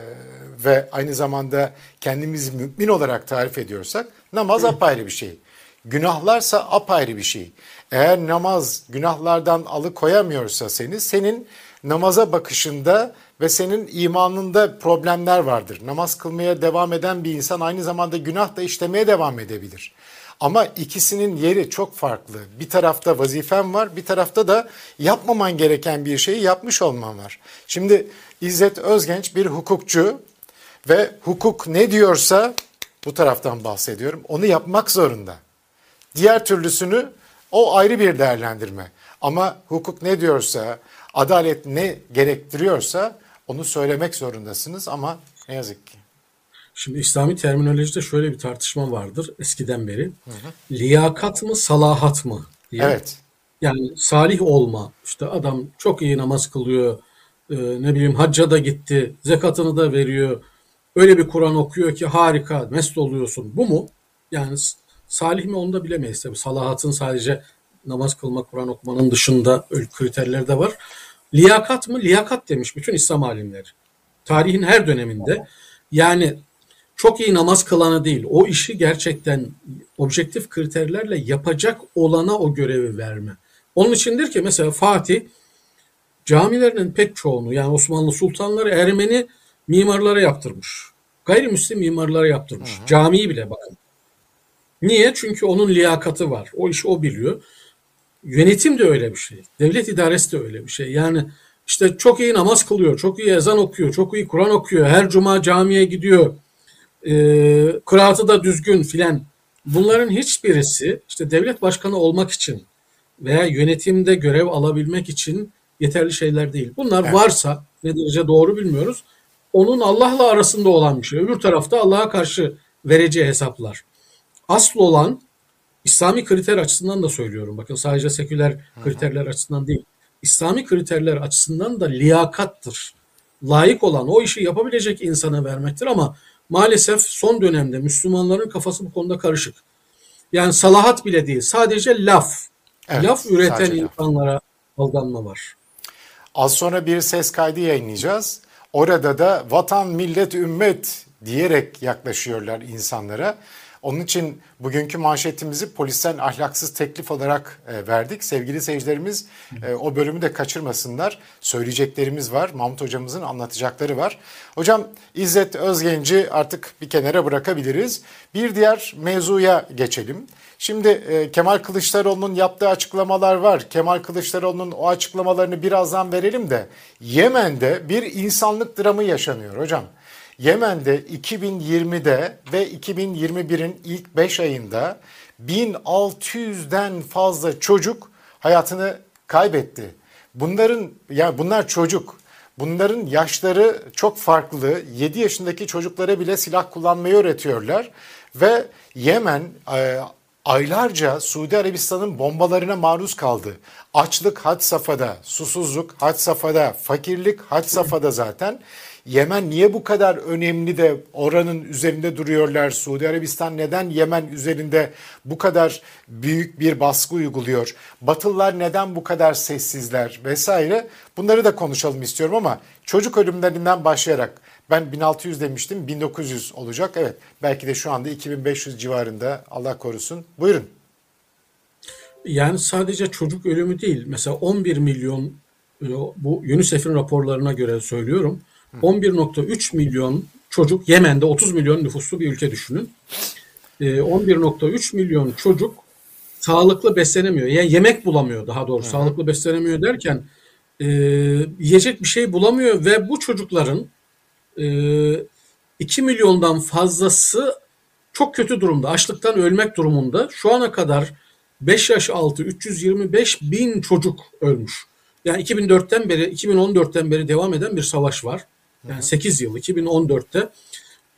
ve aynı zamanda kendimizi mümin olarak tarif ediyorsak namaz apayrı bir şey. Günahlarsa apayrı bir şey. Eğer namaz günahlardan alıkoyamıyorsa seni, senin namaza bakışında ve senin imanında problemler vardır. Namaz kılmaya devam eden bir insan aynı zamanda günah da işlemeye devam edebilir. Ama ikisinin yeri çok farklı. Bir tarafta vazifen var, bir tarafta da yapmaman gereken bir şeyi yapmış olman var. Şimdi İzzet Özgenç bir hukukçu ve hukuk ne diyorsa bu taraftan bahsediyorum. Onu yapmak zorunda. Diğer türlüsünü o ayrı bir değerlendirme. Ama hukuk ne diyorsa, adalet ne gerektiriyorsa onu söylemek zorundasınız ama ne yazık ki. Şimdi İslami terminolojide şöyle bir tartışma vardır eskiden beri. Hı hı. Liyakat mı, salahat mı? Diye. Evet. Yani salih olma. İşte adam çok iyi namaz kılıyor. E, ne bileyim hacca da gitti. Zekatını da veriyor. Öyle bir Kur'an okuyor ki harika, mest oluyorsun. Bu mu? Yani salih mi onu da bilemeyiz tabii. Salahatın sadece namaz kılmak, Kur'an okumanın dışında öyle kriterler de var. Liyakat mı? Liyakat demiş bütün İslam alimleri. Tarihin her döneminde. Yani çok iyi namaz kılanı değil, o işi gerçekten objektif kriterlerle yapacak olana o görevi verme. Onun içindir ki mesela Fatih camilerinin pek çoğunu yani Osmanlı sultanları Ermeni mimarlara yaptırmış. Gayrimüslim mimarlara yaptırmış. Hı. Camiyi bile bakın. Niye? Çünkü onun liyakati var. O işi o biliyor. Yönetim de öyle bir şey. Devlet idaresi de öyle bir şey. Yani işte çok iyi namaz kılıyor, çok iyi ezan okuyor, çok iyi Kur'an okuyor, her cuma camiye gidiyor, e, kıraatı da düzgün filan. Bunların hiçbirisi işte devlet başkanı olmak için veya yönetimde görev alabilmek için yeterli şeyler değil. Bunlar evet. varsa ne derece doğru bilmiyoruz. Onun Allah'la arasında olan bir şey. Öbür tarafta Allah'a karşı vereceği hesaplar. Asıl olan İslami kriter açısından da söylüyorum. Bakın sadece seküler kriterler açısından değil. İslami kriterler açısından da liyakattır. Layık olan o işi yapabilecek insana vermektir ama maalesef son dönemde Müslümanların kafası bu konuda karışık. Yani salahat bile değil sadece laf. Evet, laf üreten insanlara laf. aldanma var. Az sonra bir ses kaydı yayınlayacağız. Orada da vatan, millet, ümmet diyerek yaklaşıyorlar insanlara. Onun için bugünkü manşetimizi polisten ahlaksız teklif olarak e, verdik. Sevgili seyircilerimiz e, o bölümü de kaçırmasınlar. Söyleyeceklerimiz var. Mahmut hocamızın anlatacakları var. Hocam İzzet Özgenci artık bir kenara bırakabiliriz. Bir diğer mevzuya geçelim. Şimdi e, Kemal Kılıçdaroğlu'nun yaptığı açıklamalar var. Kemal Kılıçdaroğlu'nun o açıklamalarını birazdan verelim de Yemen'de bir insanlık dramı yaşanıyor hocam. Yemen'de 2020'de ve 2021'in ilk 5 ayında 1600'den fazla çocuk hayatını kaybetti. Bunların yani bunlar çocuk. Bunların yaşları çok farklı. 7 yaşındaki çocuklara bile silah kullanmayı öğretiyorlar ve Yemen e, aylarca Suudi Arabistan'ın bombalarına maruz kaldı. Açlık had safhada, susuzluk had safhada, fakirlik had safhada zaten. Yemen niye bu kadar önemli de oranın üzerinde duruyorlar? Suudi Arabistan neden Yemen üzerinde bu kadar büyük bir baskı uyguluyor? Batılılar neden bu kadar sessizler vesaire? Bunları da konuşalım istiyorum ama çocuk ölümlerinden başlayarak ben 1600 demiştim 1900 olacak. Evet belki de şu anda 2500 civarında Allah korusun. Buyurun. Yani sadece çocuk ölümü değil. Mesela 11 milyon e, bu UNICEF'in raporlarına göre söylüyorum. 11.3 milyon çocuk Yemen'de 30 milyon nüfuslu bir ülke düşünün. 11.3 ee, milyon çocuk sağlıklı beslenemiyor. Yani yemek bulamıyor daha doğrusu. Hı. Sağlıklı beslenemiyor derken e, yiyecek bir şey bulamıyor ve bu çocukların e, 2 milyondan fazlası çok kötü durumda. Açlıktan ölmek durumunda. Şu ana kadar 5 yaş altı 325 bin çocuk ölmüş. Yani 2004'ten beri 2014'ten beri devam eden bir savaş var yani 8 yıl 2014'te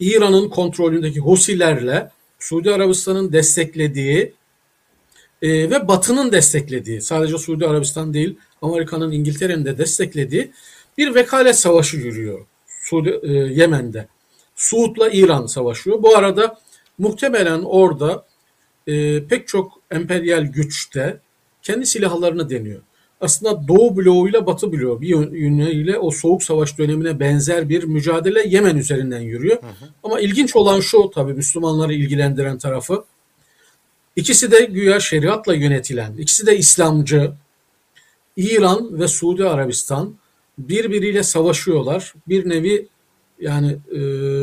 İran'ın kontrolündeki Husilerle Suudi Arabistan'ın desteklediği e, ve Batı'nın desteklediği sadece Suudi Arabistan değil Amerika'nın İngiltere'nin de desteklediği bir vekalet savaşı yürüyor Suudi, e, Yemen'de. Suud'la İran savaşıyor. Bu arada muhtemelen orada e, pek çok emperyal güçte kendi silahlarını deniyor. Aslında Doğu bloğuyla Batı bloğu bir yönüyle o soğuk savaş dönemine benzer bir mücadele Yemen üzerinden yürüyor. Hı hı. Ama ilginç olan şu tabii Müslümanları ilgilendiren tarafı. İkisi de güya şeriatla yönetilen, ikisi de İslamcı. İran ve Suudi Arabistan birbiriyle savaşıyorlar. Bir nevi yani e,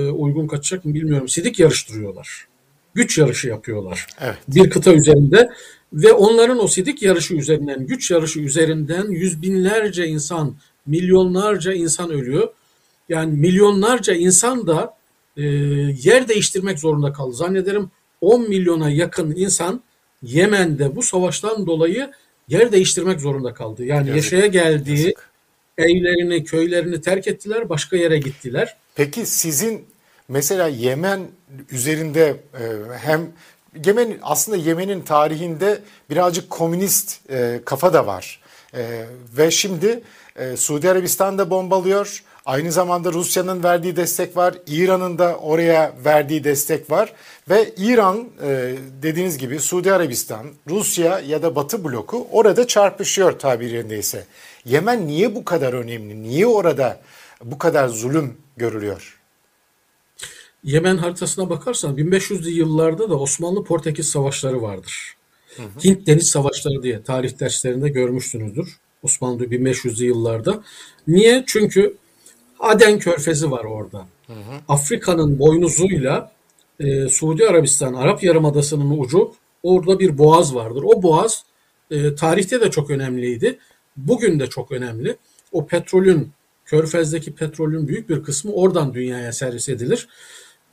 uygun kaçacak mı bilmiyorum. Sidik yarıştırıyorlar. Güç yarışı yapıyorlar. Evet. Bir kıta üzerinde ve onların o sidik yarışı üzerinden, güç yarışı üzerinden yüz binlerce insan, milyonlarca insan ölüyor. Yani milyonlarca insan da e, yer değiştirmek zorunda kaldı. Zannederim 10 milyona yakın insan Yemen'de bu savaştan dolayı yer değiştirmek zorunda kaldı. Yani yazık, yaşaya geldiği yazık. evlerini, köylerini terk ettiler, başka yere gittiler. Peki sizin mesela Yemen üzerinde e, hem Yemen aslında Yemen'in tarihinde birazcık komünist e, kafa da var. E, ve şimdi e, Suudi Arabistan da bombalıyor. Aynı zamanda Rusya'nın verdiği destek var. İran'ın da oraya verdiği destek var. Ve İran e, dediğiniz gibi Suudi Arabistan, Rusya ya da Batı bloku orada çarpışıyor tabir yerindeyse. Yemen niye bu kadar önemli? Niye orada bu kadar zulüm görülüyor? Yemen haritasına bakarsan 1500'lü yıllarda da Osmanlı-Portekiz savaşları vardır. Hı hı. Hint Deniz Savaşları diye tarih derslerinde görmüşsünüzdür. Osmanlı 1500'lü yıllarda. Niye? Çünkü Aden Körfezi var orada. Afrika'nın boynuzuyla e, Suudi Arabistan, Arap Yarımadası'nın ucu orada bir boğaz vardır. O boğaz e, tarihte de çok önemliydi. Bugün de çok önemli. O petrolün, Körfez'deki petrolün büyük bir kısmı oradan dünyaya servis edilir.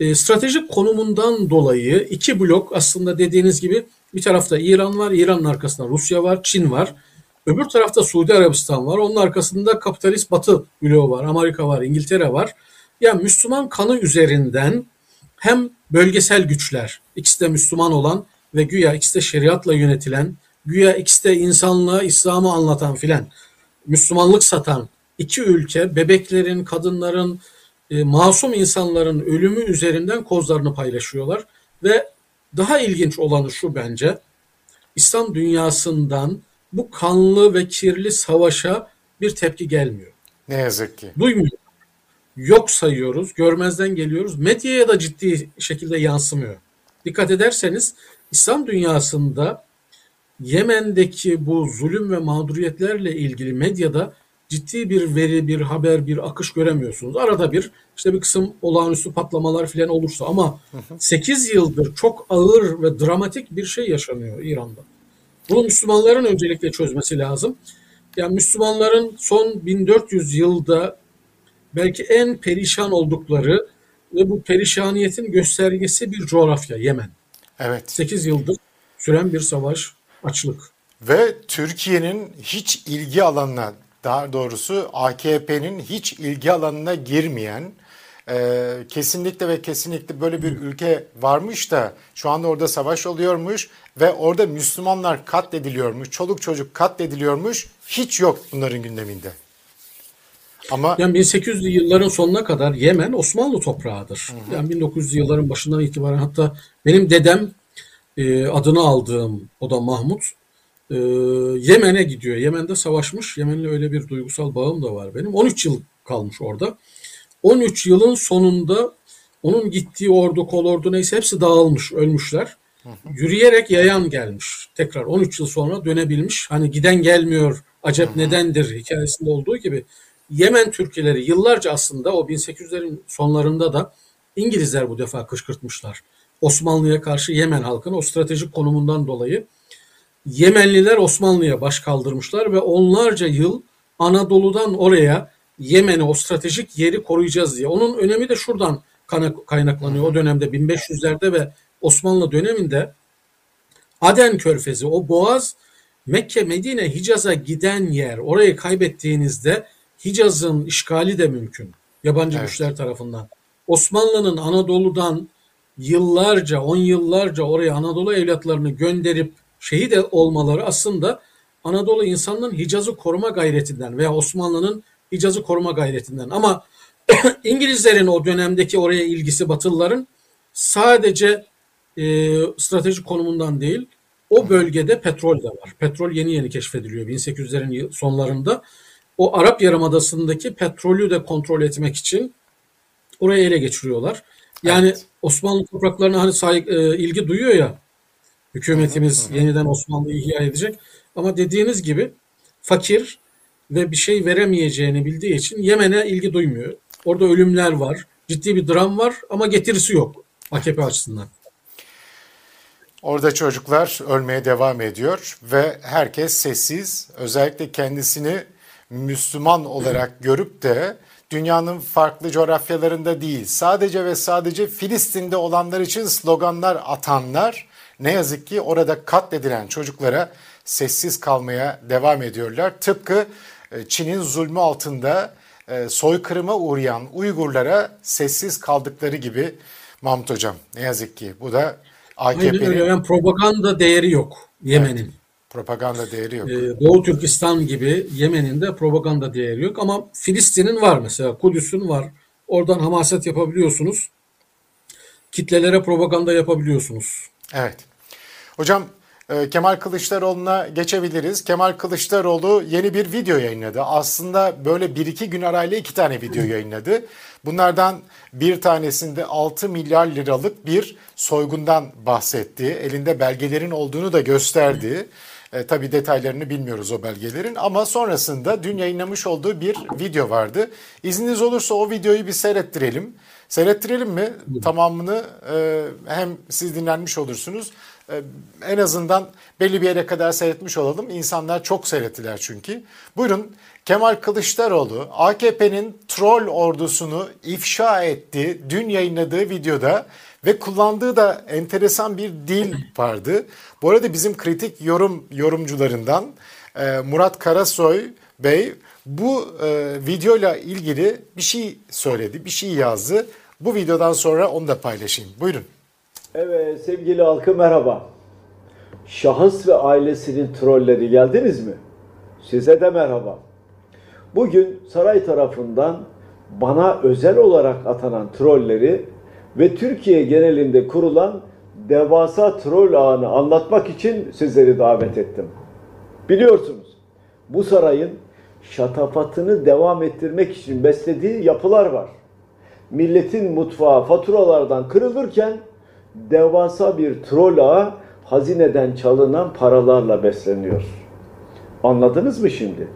E, stratejik konumundan dolayı iki blok aslında dediğiniz gibi bir tarafta İran var, İran'ın arkasında Rusya var, Çin var. Öbür tarafta Suudi Arabistan var. Onun arkasında kapitalist Batı bloğu var. Amerika var, İngiltere var. Yani Müslüman kanı üzerinden hem bölgesel güçler, ikisi de Müslüman olan ve güya ikisi de şeriatla yönetilen, güya ikisi de insanlığa, İslam'ı anlatan filan, Müslümanlık satan iki ülke bebeklerin, kadınların, e, masum insanların ölümü üzerinden kozlarını paylaşıyorlar ve daha ilginç olanı şu bence, İslam dünyasından bu kanlı ve kirli savaşa bir tepki gelmiyor. Ne yazık ki. Duymuyor. Yok sayıyoruz, görmezden geliyoruz. Medyaya da ciddi şekilde yansımıyor. Dikkat ederseniz İslam dünyasında Yemen'deki bu zulüm ve mağduriyetlerle ilgili medyada ciddi bir veri, bir haber, bir akış göremiyorsunuz. Arada bir işte bir kısım olağanüstü patlamalar falan olursa ama 8 yıldır çok ağır ve dramatik bir şey yaşanıyor İran'da. Bunu Müslümanların öncelikle çözmesi lazım. Yani Müslümanların son 1400 yılda belki en perişan oldukları ve bu perişaniyetin göstergesi bir coğrafya Yemen. Evet. 8 yıldır süren bir savaş, açlık. Ve Türkiye'nin hiç ilgi alanına, daha doğrusu AKP'nin hiç ilgi alanına girmeyen e, kesinlikle ve kesinlikle böyle bir ülke varmış da şu anda orada savaş oluyormuş ve orada Müslümanlar katlediliyormuş, çoluk çocuk katlediliyormuş. Hiç yok bunların gündeminde. Ama yani 1800'lü yılların sonuna kadar Yemen Osmanlı toprağıdır. Hı hı. Yani 1900'lü yılların başından itibaren hatta benim dedem e, adını aldığım o da Mahmut e, Yemen'e gidiyor. Yemen'de savaşmış. Yemen'le öyle bir duygusal bağım da var benim. 13 yıl kalmış orada. 13 yılın sonunda onun gittiği ordu, kolordu neyse hepsi dağılmış, ölmüşler. Yürüyerek yayan gelmiş. Tekrar 13 yıl sonra dönebilmiş. Hani giden gelmiyor, acep nedendir hikayesinde olduğu gibi. Yemen Türkleri yıllarca aslında o 1800'lerin sonlarında da İngilizler bu defa kışkırtmışlar. Osmanlı'ya karşı Yemen halkını o stratejik konumundan dolayı Yemenliler Osmanlı'ya baş kaldırmışlar ve onlarca yıl Anadolu'dan oraya Yemen'i o stratejik yeri koruyacağız diye. Onun önemi de şuradan kaynaklanıyor. O dönemde 1500'lerde ve Osmanlı döneminde Aden Körfezi, o boğaz Mekke, Medine, Hicaz'a giden yer. Orayı kaybettiğinizde Hicaz'ın işgali de mümkün. Yabancı evet. güçler tarafından. Osmanlı'nın Anadolu'dan yıllarca, on yıllarca oraya Anadolu evlatlarını gönderip şehit olmaları aslında Anadolu insanının Hicaz'ı koruma gayretinden veya Osmanlı'nın Hicaz'ı koruma gayretinden. Ama İngilizlerin o dönemdeki oraya ilgisi Batılıların sadece e, stratejik konumundan değil, o bölgede petrol de var. Petrol yeni yeni keşfediliyor 1800'lerin sonlarında. O Arap Yarımadası'ndaki petrolü de kontrol etmek için oraya ele geçiriyorlar. Yani evet. Osmanlı topraklarına hani say, e, ilgi duyuyor ya hükümetimiz yeniden Osmanlı'yı ihya edecek. Ama dediğiniz gibi fakir ve bir şey veremeyeceğini bildiği için Yemen'e ilgi duymuyor. Orada ölümler var, ciddi bir dram var ama getirisi yok AKP açısından. Orada çocuklar ölmeye devam ediyor ve herkes sessiz. Özellikle kendisini Müslüman olarak görüp de dünyanın farklı coğrafyalarında değil sadece ve sadece Filistin'de olanlar için sloganlar atanlar ne yazık ki orada katledilen çocuklara sessiz kalmaya devam ediyorlar. Tıpkı e, Çin'in zulmü altında e, soykırıma uğrayan Uygurlara sessiz kaldıkları gibi Mahmut Hocam ne yazık ki bu da AKP'nin... Yani propaganda değeri yok Yemen'in. Evet, propaganda değeri yok. Ee, Doğu Türkistan gibi Yemen'in de propaganda değeri yok ama Filistin'in var mesela Kudüs'ün var. Oradan hamaset yapabiliyorsunuz. Kitlelere propaganda yapabiliyorsunuz. Evet. Hocam e, Kemal Kılıçdaroğlu'na geçebiliriz. Kemal Kılıçdaroğlu yeni bir video yayınladı. Aslında böyle bir iki gün arayla iki tane video yayınladı. Bunlardan bir tanesinde 6 milyar liralık bir soygundan bahsetti. Elinde belgelerin olduğunu da gösterdi. E, tabii detaylarını bilmiyoruz o belgelerin ama sonrasında dün yayınlamış olduğu bir video vardı. İzniniz olursa o videoyu bir seyrettirelim. Seyrettirelim mi? Tamamını e, hem siz dinlenmiş olursunuz en azından belli bir yere kadar seyretmiş olalım. İnsanlar çok seyrettiler çünkü. Buyurun Kemal Kılıçdaroğlu AKP'nin troll ordusunu ifşa etti dün yayınladığı videoda ve kullandığı da enteresan bir dil vardı. Bu arada bizim kritik yorum yorumcularından e, Murat Karasoy Bey bu e, videoyla ilgili bir şey söyledi, bir şey yazdı. Bu videodan sonra onu da paylaşayım. Buyurun. Evet sevgili halkı merhaba. Şahıs ve ailesinin trolleri geldiniz mi? Size de merhaba. Bugün saray tarafından bana özel olarak atanan trolleri ve Türkiye genelinde kurulan devasa troll ağını anlatmak için sizleri davet ettim. Biliyorsunuz bu sarayın şatafatını devam ettirmek için beslediği yapılar var. Milletin mutfağı faturalardan kırılırken devasa bir troll ağı hazineden çalınan paralarla besleniyor. Anladınız mı şimdi?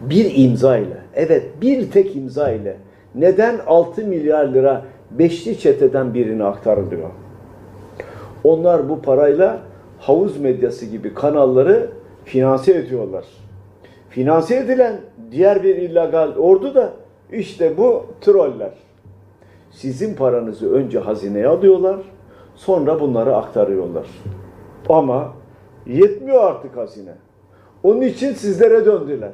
Bir imza ile, evet bir tek imza ile neden 6 milyar lira beşli çeteden birine aktarılıyor? Onlar bu parayla havuz medyası gibi kanalları finanse ediyorlar. Finanse edilen diğer bir illegal ordu da işte bu troller. Sizin paranızı önce hazineye alıyorlar, Sonra bunları aktarıyorlar. Ama yetmiyor artık hazine. Onun için sizlere döndüler.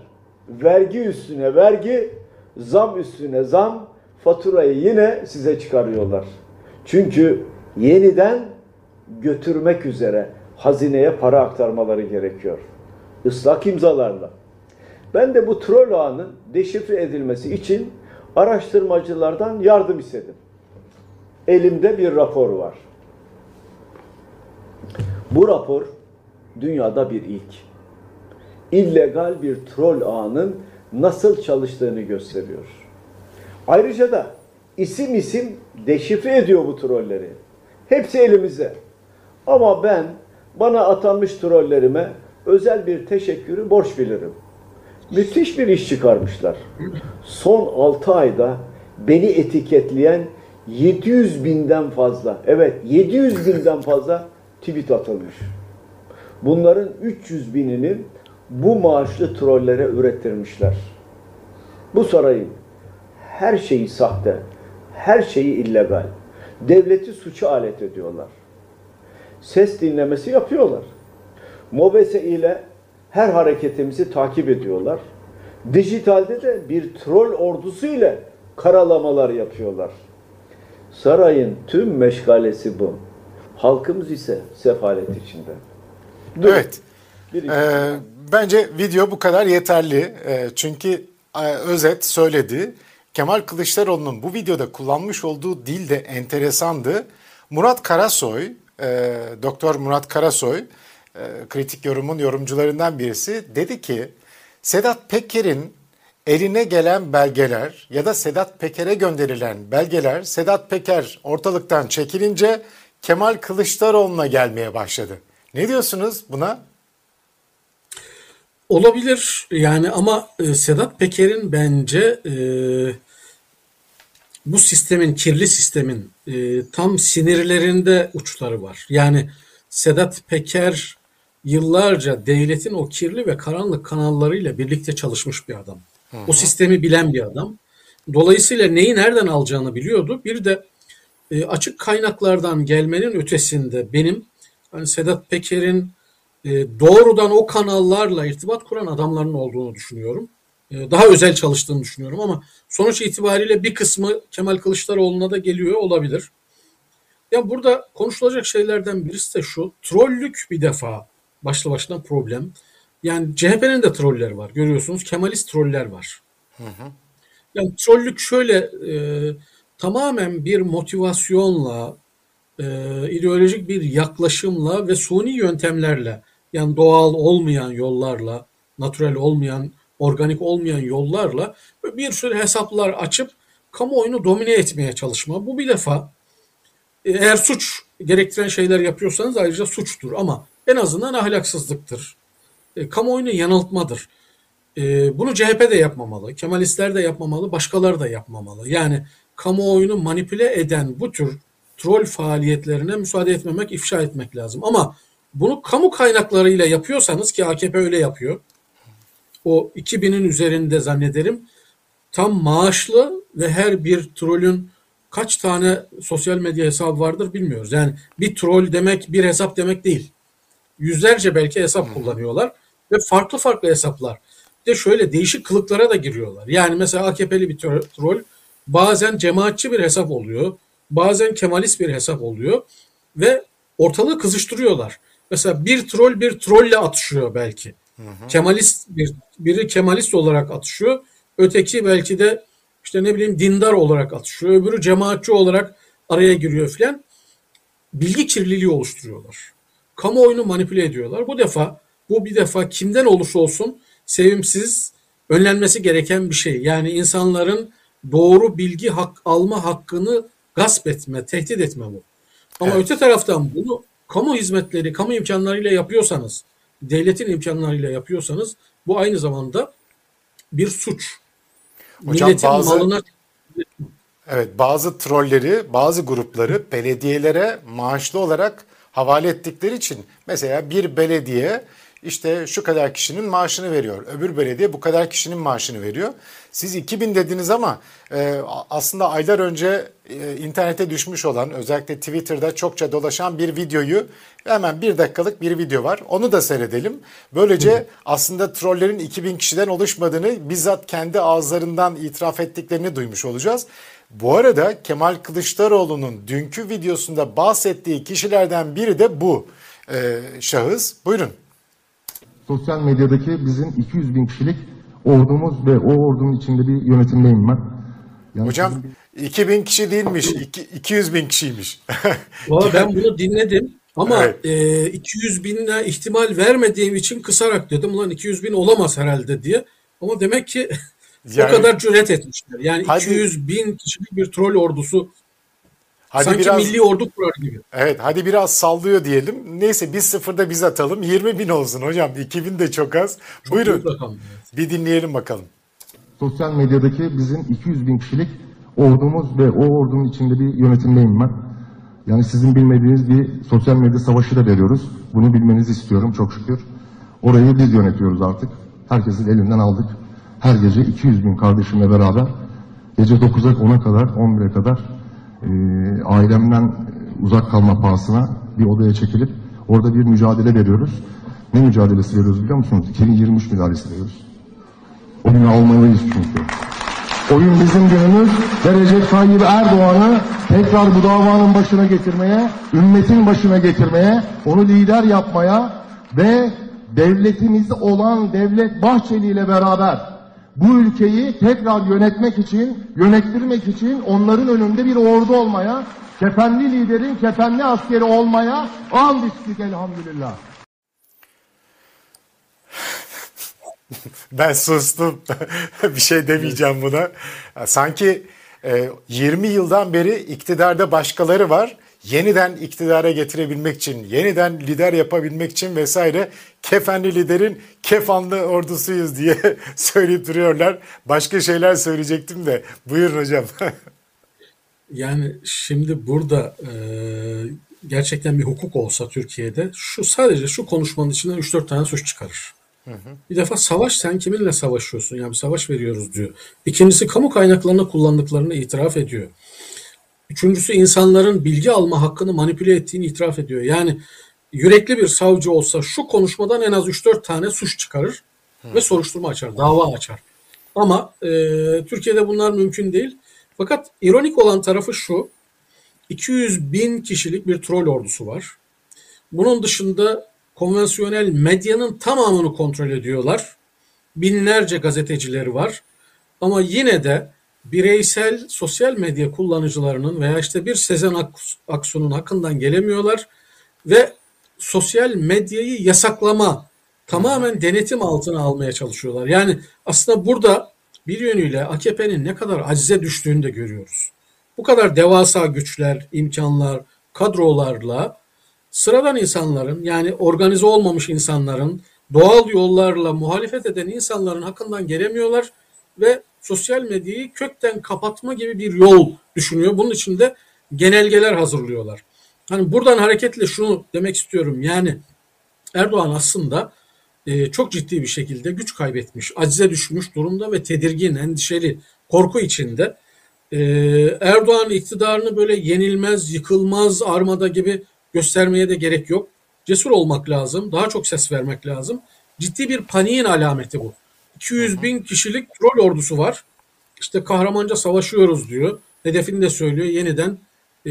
Vergi üstüne vergi, zam üstüne zam, faturayı yine size çıkarıyorlar. Çünkü yeniden götürmek üzere hazineye para aktarmaları gerekiyor. Islak imzalarla. Ben de bu troll ağının deşifre edilmesi için araştırmacılardan yardım istedim. Elimde bir rapor var. Bu rapor dünyada bir ilk. İllegal bir troll ağının nasıl çalıştığını gösteriyor. Ayrıca da isim isim deşifre ediyor bu trolleri. Hepsi elimizde. Ama ben bana atanmış trollerime özel bir teşekkürü borç bilirim. Müthiş bir iş çıkarmışlar. Son 6 ayda beni etiketleyen 700 binden fazla, evet 700 binden fazla tweet atılmış. Bunların 300 binini bu maaşlı trollere ürettirmişler. Bu sarayın her şeyi sahte, her şeyi illegal. Devleti suça alet ediyorlar. Ses dinlemesi yapıyorlar. Mobese ile her hareketimizi takip ediyorlar. Dijitalde de bir troll ordusu ile karalamalar yapıyorlar. Sarayın tüm meşgalesi bu. Halkımız ise sefalet içinde. Dur. Evet. Ee, bence video bu kadar yeterli. Ee, çünkü e, özet söyledi. Kemal Kılıçdaroğlu'nun bu videoda kullanmış olduğu dil de enteresandı. Murat Karasoy, e, Doktor Murat Karasoy, e, kritik yorumun yorumcularından birisi dedi ki Sedat Peker'in eline gelen belgeler ya da Sedat Peker'e gönderilen belgeler Sedat Peker ortalıktan çekilince Kemal Kılıçdaroğlu'na gelmeye başladı. Ne diyorsunuz buna? Olabilir yani ama e, Sedat Peker'in bence e, bu sistemin, kirli sistemin e, tam sinirlerinde uçları var. Yani Sedat Peker yıllarca devletin o kirli ve karanlık kanallarıyla birlikte çalışmış bir adam. Hı hı. O sistemi bilen bir adam. Dolayısıyla neyi nereden alacağını biliyordu. Bir de e, açık kaynaklardan gelmenin ötesinde benim hani Sedat Peker'in e, doğrudan o kanallarla irtibat kuran adamların olduğunu düşünüyorum. E, daha özel çalıştığını düşünüyorum ama sonuç itibariyle bir kısmı Kemal Kılıçdaroğlu'na da geliyor olabilir. Ya burada konuşulacak şeylerden birisi de şu. Trollük bir defa başlı başına problem. Yani CHP'nin de trolleri var. Görüyorsunuz Kemalist troller var. Hı hı. Yani trollük şöyle e, tamamen bir motivasyonla, e, ideolojik bir yaklaşımla ve suni yöntemlerle yani doğal olmayan yollarla, natürel olmayan, organik olmayan yollarla bir sürü hesaplar açıp kamuoyunu domine etmeye çalışma. Bu bir defa e, eğer suç gerektiren şeyler yapıyorsanız ayrıca suçtur ama en azından ahlaksızlıktır. E, kamuoyunu yanıltmadır. E, bunu CHP de yapmamalı, Kemalistler de yapmamalı, başkaları da yapmamalı. Yani kamuoyunu manipüle eden bu tür troll faaliyetlerine müsaade etmemek, ifşa etmek lazım. Ama bunu kamu kaynaklarıyla yapıyorsanız ki AKP öyle yapıyor. O 2000'in üzerinde zannederim tam maaşlı ve her bir trollün kaç tane sosyal medya hesabı vardır bilmiyoruz. Yani bir troll demek bir hesap demek değil. Yüzlerce belki hesap kullanıyorlar ve farklı farklı hesaplar. Bir de şöyle değişik kılıklara da giriyorlar. Yani mesela AKP'li bir troll bazen cemaatçi bir hesap oluyor. Bazen Kemalist bir hesap oluyor ve ortalığı kızıştırıyorlar. Mesela bir troll bir trolle atışıyor belki. Hı hı. Kemalist bir biri Kemalist olarak atışıyor. Öteki belki de işte ne bileyim dindar olarak atışıyor. Öbürü cemaatçi olarak araya giriyor filan. Bilgi kirliliği oluşturuyorlar. Kamuoyunu manipüle ediyorlar. Bu defa bu bir defa kimden olursa olsun sevimsiz önlenmesi gereken bir şey. Yani insanların doğru bilgi hak alma hakkını gasp etme, tehdit etme bu. Ama evet. öte taraftan bunu kamu hizmetleri, kamu imkanlarıyla yapıyorsanız, devletin imkanlarıyla yapıyorsanız bu aynı zamanda bir suç. Hocam Milletin bazı, malına... Evet bazı trolleri, bazı grupları belediyelere maaşlı olarak havale ettikleri için mesela bir belediye işte şu kadar kişinin maaşını veriyor. Öbür belediye bu kadar kişinin maaşını veriyor. Siz 2000 dediniz ama e, aslında aylar önce e, internete düşmüş olan özellikle Twitter'da çokça dolaşan bir videoyu hemen bir dakikalık bir video var. Onu da seyredelim. Böylece aslında trollerin 2000 kişiden oluşmadığını bizzat kendi ağızlarından itiraf ettiklerini duymuş olacağız. Bu arada Kemal Kılıçdaroğlu'nun dünkü videosunda bahsettiği kişilerden biri de bu e, şahıs. Buyurun sosyal medyadaki bizim 200 bin kişilik ordumuz ve o ordunun içinde bir yönetimdeyim ben. Yani Hocam bir... 2000 kişi değilmiş, 200 bin kişiymiş. Valla ben bunu dinledim ama evet. e, 200 binle ihtimal vermediğim için kısarak dedim ulan 200 bin olamaz herhalde diye. Ama demek ki yani, o kadar cüret etmişler. Yani hadi, 200 bin kişilik bir troll ordusu Hadi Sanki biraz, milli ordu kurar gibi. Evet hadi biraz sallıyor diyelim. Neyse biz sıfırda biz atalım. 20 bin olsun hocam. 2000 de çok az. Çok Buyurun rakam, evet. bir dinleyelim bakalım. Sosyal medyadaki bizim 200 bin kişilik ordumuz ve o ordunun içinde bir yönetimdeyim ben. Yani sizin bilmediğiniz bir sosyal medya savaşı da veriyoruz. Bunu bilmenizi istiyorum çok şükür. Orayı biz yönetiyoruz artık. Herkesin elinden aldık. Her gece 200 bin kardeşimle beraber gece 9'a 10'a kadar 11'e kadar e, ailemden uzak kalma pahasına bir odaya çekilip orada bir mücadele veriyoruz. Ne mücadelesi veriyoruz biliyor musunuz? 2023 mücadelesi veriyoruz. O almalıyız çünkü. Oyun bizim günümüz ve Recep Tayyip Erdoğan'ı tekrar bu davanın başına getirmeye, ümmetin başına getirmeye, onu lider yapmaya ve devletimiz olan Devlet Bahçeli ile beraber bu ülkeyi tekrar yönetmek için, yönettirmek için onların önünde bir ordu olmaya, kefenli liderin kefenli askeri olmaya and içtik elhamdülillah. Ben sustum. bir şey demeyeceğim buna. Sanki 20 e, yıldan beri iktidarda başkaları var. Yeniden iktidara getirebilmek için, yeniden lider yapabilmek için vesaire kefenli liderin kefanlı ordusuyuz diye söyleyip duruyorlar. Başka şeyler söyleyecektim de. Buyurun hocam. yani şimdi burada e, gerçekten bir hukuk olsa Türkiye'de şu sadece şu konuşmanın içinden 3-4 tane suç çıkarır. Bir defa savaş sen kiminle savaşıyorsun? Yani savaş veriyoruz diyor. İkincisi kamu kaynaklarını kullandıklarını itiraf ediyor. Üçüncüsü insanların bilgi alma hakkını manipüle ettiğini itiraf ediyor. Yani yürekli bir savcı olsa şu konuşmadan en az 3-4 tane suç çıkarır ve soruşturma açar, dava açar. Ama e, Türkiye'de bunlar mümkün değil. Fakat ironik olan tarafı şu, 200 bin kişilik bir troll ordusu var. Bunun dışında konvansiyonel medyanın tamamını kontrol ediyorlar. Binlerce gazetecileri var. Ama yine de bireysel sosyal medya kullanıcılarının veya işte bir Sezen Aksu'nun hakkından gelemiyorlar ve sosyal medyayı yasaklama, tamamen denetim altına almaya çalışıyorlar. Yani aslında burada bir yönüyle AKP'nin ne kadar acize düştüğünü de görüyoruz. Bu kadar devasa güçler, imkanlar, kadrolarla sıradan insanların yani organize olmamış insanların doğal yollarla muhalefet eden insanların hakkından gelemiyorlar ve sosyal medyayı kökten kapatma gibi bir yol düşünüyor. Bunun için de genelgeler hazırlıyorlar. Hani buradan hareketle şunu demek istiyorum. Yani Erdoğan aslında e, çok ciddi bir şekilde güç kaybetmiş, acize düşmüş durumda ve tedirgin, endişeli, korku içinde. E, Erdoğan iktidarını böyle yenilmez, yıkılmaz, armada gibi göstermeye de gerek yok. Cesur olmak lazım, daha çok ses vermek lazım. Ciddi bir paniğin alameti bu. 200 bin kişilik troll ordusu var. İşte kahramanca savaşıyoruz diyor. Hedefini de söylüyor. Yeniden e,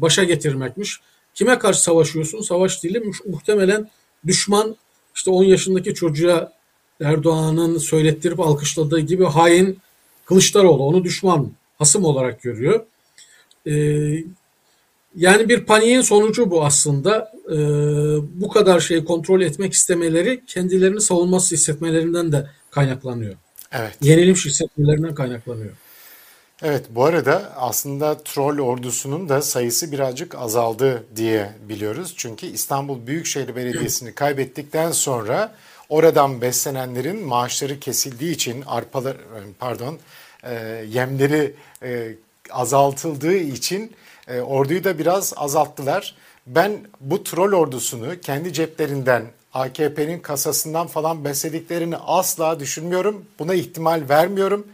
başa getirmekmiş. Kime karşı savaşıyorsun? Savaş değil muhtemelen düşman işte 10 yaşındaki çocuğa Erdoğan'ın söylettirip alkışladığı gibi hain Kılıçdaroğlu onu düşman, hasım olarak görüyor. E, yani bir paniğin sonucu bu aslında. E, bu kadar şeyi kontrol etmek istemeleri kendilerini savunması hissetmelerinden de kaynaklanıyor. Evet. Yenilmiş hissetmelerinden kaynaklanıyor. Evet bu arada aslında troll ordusunun da sayısı birazcık azaldı diye biliyoruz. Çünkü İstanbul Büyükşehir Belediyesi'ni kaybettikten sonra oradan beslenenlerin maaşları kesildiği için arpalar pardon e, yemleri e, azaltıldığı için e, orduyu da biraz azalttılar. Ben bu troll ordusunu kendi ceplerinden AKP'nin kasasından falan beslediklerini asla düşünmüyorum. Buna ihtimal vermiyorum.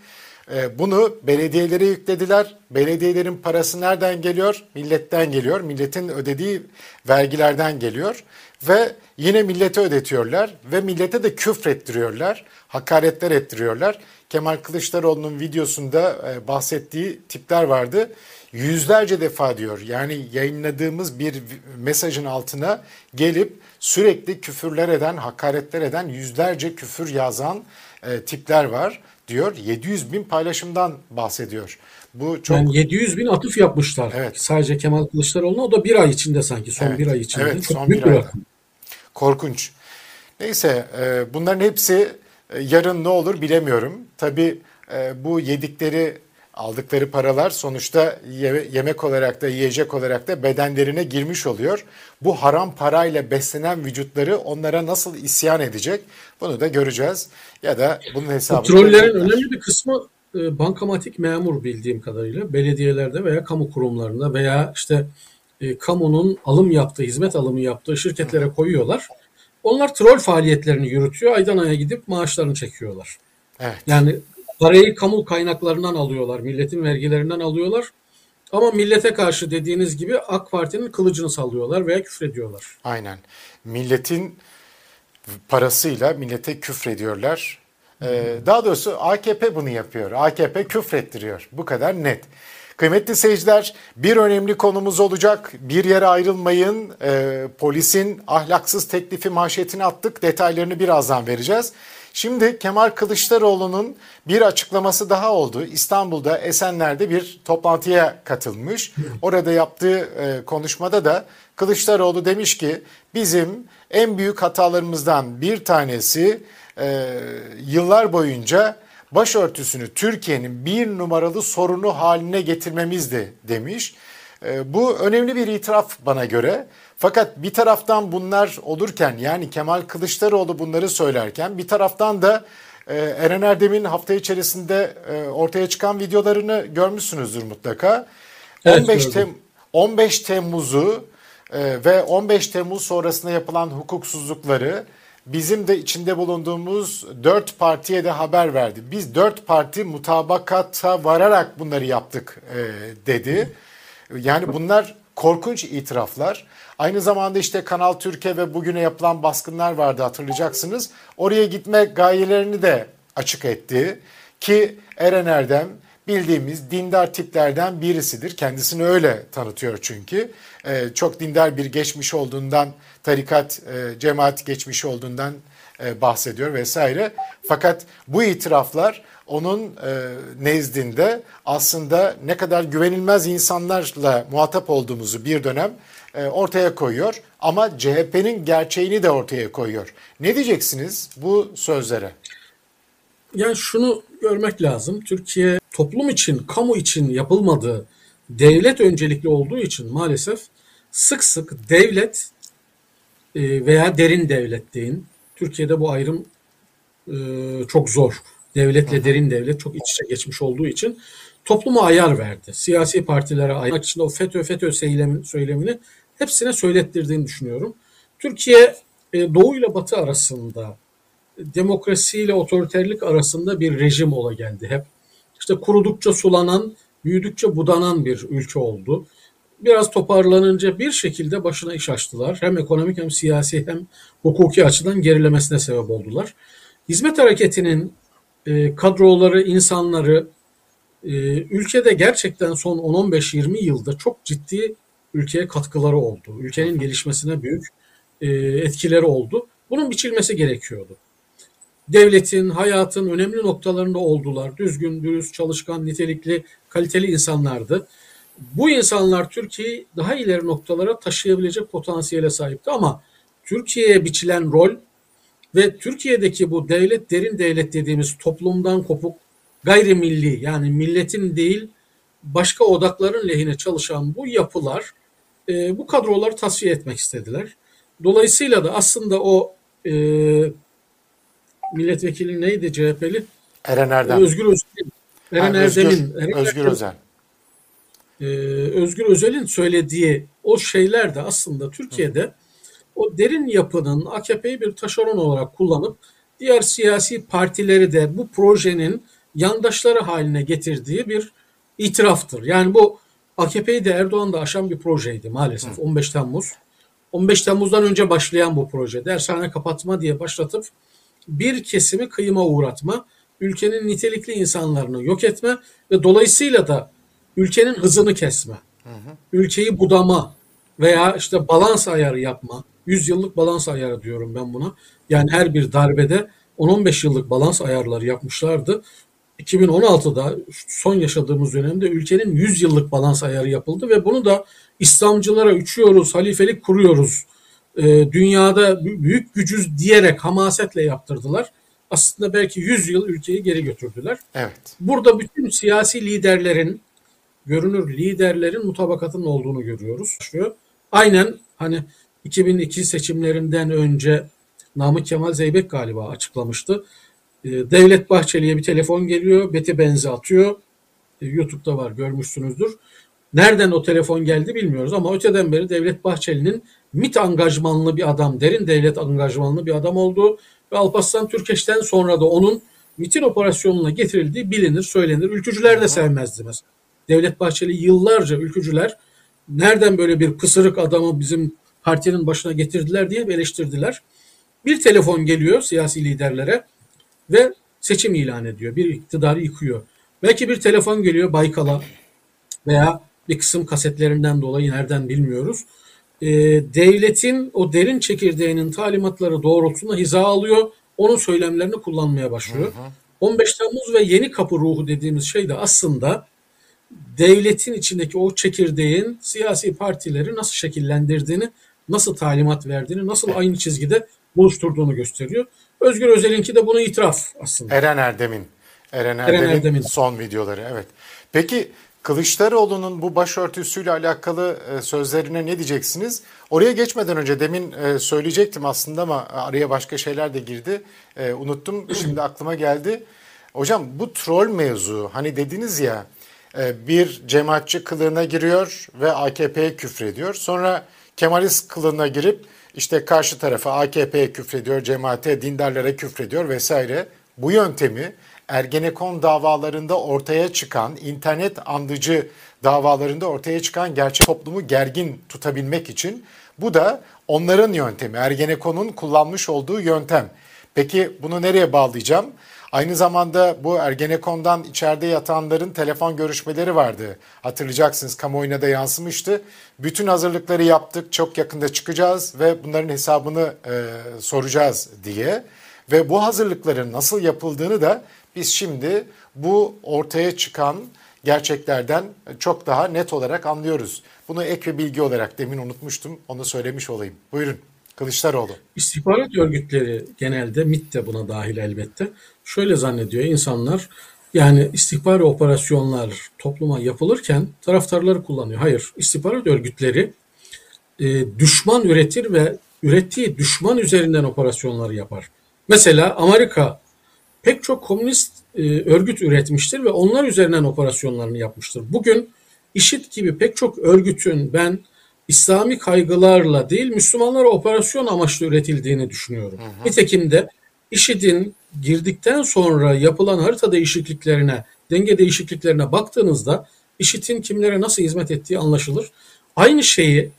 Ee, bunu belediyelere yüklediler. Belediyelerin parası nereden geliyor? Milletten geliyor. Milletin ödediği vergilerden geliyor. Ve yine millete ödetiyorlar. Ve millete de küfrettiriyorlar. Hakaretler ettiriyorlar. Kemal Kılıçdaroğlu'nun videosunda e, bahsettiği tipler vardı yüzlerce defa diyor. Yani yayınladığımız bir mesajın altına gelip sürekli küfürler eden, hakaretler eden, yüzlerce küfür yazan e, tipler var diyor. 700 bin paylaşımdan bahsediyor. Bu çok... Yani 700 bin atıf yapmışlar. Evet. Sadece Kemal Kılıçdaroğlu'na o da bir ay içinde sanki son evet. bir ay içinde. Evet çok son bir ayda. Korkunç. Neyse e, bunların hepsi e, yarın ne olur bilemiyorum. Tabii e, bu yedikleri aldıkları paralar sonuçta yemek olarak da yiyecek olarak da bedenlerine girmiş oluyor. Bu haram parayla beslenen vücutları onlara nasıl isyan edecek bunu da göreceğiz. Ya da bunun hesabını... Trollerin önemli bir kısmı e, bankamatik memur bildiğim kadarıyla belediyelerde veya kamu kurumlarında veya işte e, kamunun alım yaptığı, hizmet alımı yaptığı şirketlere koyuyorlar. Onlar troll faaliyetlerini yürütüyor. Aydan aya gidip maaşlarını çekiyorlar. Evet. Yani Parayı kamu kaynaklarından alıyorlar, milletin vergilerinden alıyorlar. Ama millete karşı dediğiniz gibi AK Parti'nin kılıcını sallıyorlar veya küfrediyorlar. Aynen. Milletin parasıyla millete küfrediyorlar. Ee, daha doğrusu AKP bunu yapıyor. AKP küfrettiriyor. Bu kadar net. Kıymetli seyirciler bir önemli konumuz olacak. Bir yere ayrılmayın. Ee, polisin ahlaksız teklifi manşetini attık. Detaylarını birazdan vereceğiz. Şimdi Kemal Kılıçdaroğlu'nun bir açıklaması daha oldu. İstanbul'da Esenler'de bir toplantıya katılmış. Orada yaptığı e, konuşmada da Kılıçdaroğlu demiş ki bizim en büyük hatalarımızdan bir tanesi e, yıllar boyunca başörtüsünü Türkiye'nin bir numaralı sorunu haline getirmemizdi demiş. E, bu önemli bir itiraf bana göre. Fakat bir taraftan bunlar olurken yani Kemal Kılıçdaroğlu bunları söylerken bir taraftan da e, Eren Erdem'in hafta içerisinde e, ortaya çıkan videolarını görmüşsünüzdür mutlaka. Evet, 15 gördüm. Tem 15 Temmuz'u e, ve 15 Temmuz sonrasında yapılan hukuksuzlukları bizim de içinde bulunduğumuz dört partiye de haber verdi. Biz dört parti mutabakata vararak bunları yaptık e, dedi. Yani bunlar korkunç itiraflar. Aynı zamanda işte Kanal Türkiye ve bugüne yapılan baskınlar vardı hatırlayacaksınız. Oraya gitme gayelerini de açık etti. Ki Eren Erdem bildiğimiz dindar tiplerden birisidir. Kendisini öyle tanıtıyor çünkü. Ee, çok dindar bir geçmiş olduğundan, tarikat, e, cemaat geçmişi olduğundan bahsediyor vesaire. Fakat bu itiraflar onun e, nezdinde aslında ne kadar güvenilmez insanlarla muhatap olduğumuzu bir dönem e, ortaya koyuyor. Ama CHP'nin gerçeğini de ortaya koyuyor. Ne diyeceksiniz bu sözlere? Yani şunu görmek lazım. Türkiye toplum için, kamu için yapılmadığı, devlet öncelikli olduğu için maalesef sık sık devlet e, veya derin devlet deyin. Türkiye'de bu ayrım e, çok zor. Devletle derin devlet çok iç içe geçmiş olduğu için topluma ayar verdi. Siyasi partilere ayar için o FETÖ FETÖ söylemin, söylemini hepsine söylettirdiğini düşünüyorum. Türkiye e, Doğu ile Batı arasında demokrasi ile otoriterlik arasında bir rejim ola geldi hep. İşte kurudukça sulanan, büyüdükçe budanan bir ülke oldu. Biraz toparlanınca bir şekilde başına iş açtılar. Hem ekonomik hem siyasi hem hukuki açıdan gerilemesine sebep oldular. Hizmet hareketinin e, kadroları, insanları e, ülkede gerçekten son 10-15-20 yılda çok ciddi ülkeye katkıları oldu. Ülkenin gelişmesine büyük e, etkileri oldu. Bunun biçilmesi gerekiyordu devletin, hayatın önemli noktalarında oldular. Düzgün, dürüst, çalışkan, nitelikli, kaliteli insanlardı. Bu insanlar Türkiye'yi daha ileri noktalara taşıyabilecek potansiyele sahipti ama Türkiye'ye biçilen rol ve Türkiye'deki bu devlet derin devlet dediğimiz toplumdan kopuk gayrimilli yani milletin değil başka odakların lehine çalışan bu yapılar e, bu kadroları tasfiye etmek istediler. Dolayısıyla da aslında o e, milletvekili neydi CHP'li? Eren Erdem. Özgür Özel'in. Eren Ha, Özgür, Erdem'in. Eren Özgür Özel. Ee, Özgür Özel'in söylediği o şeyler de aslında Türkiye'de o derin yapının AKP'yi bir taşeron olarak kullanıp diğer siyasi partileri de bu projenin yandaşları haline getirdiği bir itiraftır. Yani bu AKP'yi de Erdoğan da aşan bir projeydi maalesef 15 Temmuz. 15 Temmuz'dan önce başlayan bu proje dershane kapatma diye başlatıp bir kesimi kıyıma uğratma, ülkenin nitelikli insanlarını yok etme ve dolayısıyla da ülkenin hızını kesme, ülkeyi budama veya işte balans ayarı yapma, 100 yıllık balans ayarı diyorum ben buna. Yani her bir darbede 10-15 yıllık balans ayarları yapmışlardı. 2016'da son yaşadığımız dönemde ülkenin 100 yıllık balans ayarı yapıldı ve bunu da İslamcılara uçuyoruz, halifelik kuruyoruz, e, dünyada bü- büyük gücüz diyerek hamasetle yaptırdılar. Aslında belki 100 yıl ülkeyi geri götürdüler. Evet. Burada bütün siyasi liderlerin, görünür liderlerin mutabakatının olduğunu görüyoruz. Aynen hani 2002 seçimlerinden önce Namık Kemal Zeybek galiba açıklamıştı. Ee, Devlet Bahçeli'ye bir telefon geliyor, beti benzi atıyor. Ee, YouTube'da var görmüşsünüzdür. Nereden o telefon geldi bilmiyoruz ama öteden beri Devlet Bahçeli'nin MIT angajmanlı bir adam, derin devlet angajmanlı bir adam olduğu ve Alparslan Türkeş'ten sonra da onun MIT'in operasyonuna getirildiği bilinir, söylenir. Ülkücüler de sevmezdi mesela. Devlet Bahçeli yıllarca ülkücüler nereden böyle bir pısırık adamı bizim partinin başına getirdiler diye eleştirdiler. Bir telefon geliyor siyasi liderlere ve seçim ilan ediyor. Bir iktidarı yıkıyor. Belki bir telefon geliyor Baykal'a veya bir kısım kasetlerinden dolayı nereden bilmiyoruz. Ee, devletin o derin çekirdeğinin talimatları doğrultusunda hiza alıyor onun söylemlerini kullanmaya başlıyor. Hı hı. 15 Temmuz ve yeni kapı ruhu dediğimiz şey de aslında devletin içindeki o çekirdeğin siyasi partileri nasıl şekillendirdiğini, nasıl talimat verdiğini, nasıl aynı çizgide buluşturduğunu gösteriyor. Özgür Özel'inki de bunu itiraf aslında. Eren Erdem'in. Eren Erdem'in, Eren Erdem'in son videoları evet. Peki Kılıçdaroğlu'nun bu başörtüsüyle alakalı e, sözlerine ne diyeceksiniz? Oraya geçmeden önce demin e, söyleyecektim aslında ama araya başka şeyler de girdi. E, unuttum şimdi aklıma geldi. Hocam bu troll mevzu hani dediniz ya bir cemaatçi kılığına giriyor ve AKP'ye küfrediyor. Sonra Kemalist kılığına girip işte karşı tarafa AKP'ye küfrediyor, cemaate, dindarlara küfrediyor vesaire. Bu yöntemi Ergenekon davalarında ortaya çıkan, internet andıcı davalarında ortaya çıkan gerçek toplumu gergin tutabilmek için bu da onların yöntemi. Ergenekon'un kullanmış olduğu yöntem. Peki bunu nereye bağlayacağım? Aynı zamanda bu Ergenekon'dan içeride yatanların telefon görüşmeleri vardı. Hatırlayacaksınız kamuoyuna da yansımıştı. Bütün hazırlıkları yaptık, çok yakında çıkacağız ve bunların hesabını e, soracağız diye. Ve bu hazırlıkların nasıl yapıldığını da biz şimdi bu ortaya çıkan gerçeklerden çok daha net olarak anlıyoruz. Bunu ek ve bilgi olarak demin unutmuştum. Onu söylemiş olayım. Buyurun. Kılıçdaroğlu. İstihbarat örgütleri genelde MIT de buna dahil elbette. Şöyle zannediyor insanlar yani istihbari operasyonlar topluma yapılırken taraftarları kullanıyor. Hayır, istihbarat örgütleri e, düşman üretir ve ürettiği düşman üzerinden operasyonları yapar. Mesela Amerika pek çok komünist e, örgüt üretmiştir ve onlar üzerinden operasyonlarını yapmıştır. Bugün IŞİD gibi pek çok örgütün ben İslami kaygılarla değil Müslümanlara operasyon amaçlı üretildiğini düşünüyorum. Hı hı. Nitekim de IŞİD'in girdikten sonra yapılan harita değişikliklerine, denge değişikliklerine baktığınızda IŞİD'in kimlere nasıl hizmet ettiği anlaşılır. Aynı şeyi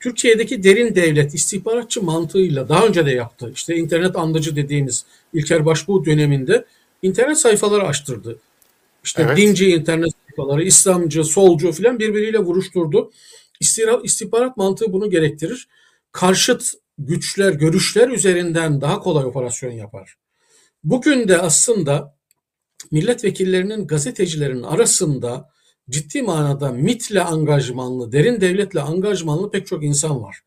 Türkiye'deki derin devlet istihbaratçı mantığıyla daha önce de yaptı. İşte internet andıcı dediğimiz İlker Başbuğ döneminde internet sayfaları açtırdı. İşte evet. dinci internet sayfaları, İslamcı, solcu filan birbiriyle vuruşturdu. İstihbarat mantığı bunu gerektirir. Karşıt güçler, görüşler üzerinden daha kolay operasyon yapar. Bugün de aslında milletvekillerinin gazetecilerin arasında ciddi manada MIT'le angajmanlı, derin devletle angajmanlı pek çok insan var.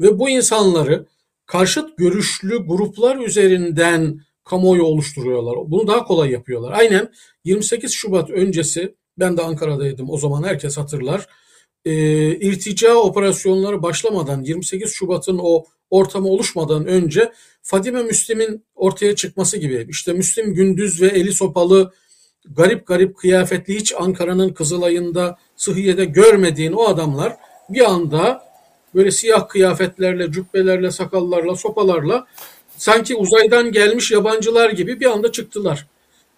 Ve bu insanları karşıt görüşlü gruplar üzerinden kamuoyu oluşturuyorlar. Bunu daha kolay yapıyorlar. Aynen 28 Şubat öncesi ben de Ankara'daydım o zaman herkes hatırlar. E, irtica operasyonları başlamadan 28 Şubat'ın o ortamı oluşmadan önce Fadime Müslim'in ortaya çıkması gibi işte Müslim gündüz ve eli sopalı garip garip kıyafetli hiç Ankara'nın Kızılay'ında Sıhhiye'de görmediğin o adamlar bir anda böyle siyah kıyafetlerle, cübbelerle, sakallarla, sopalarla sanki uzaydan gelmiş yabancılar gibi bir anda çıktılar.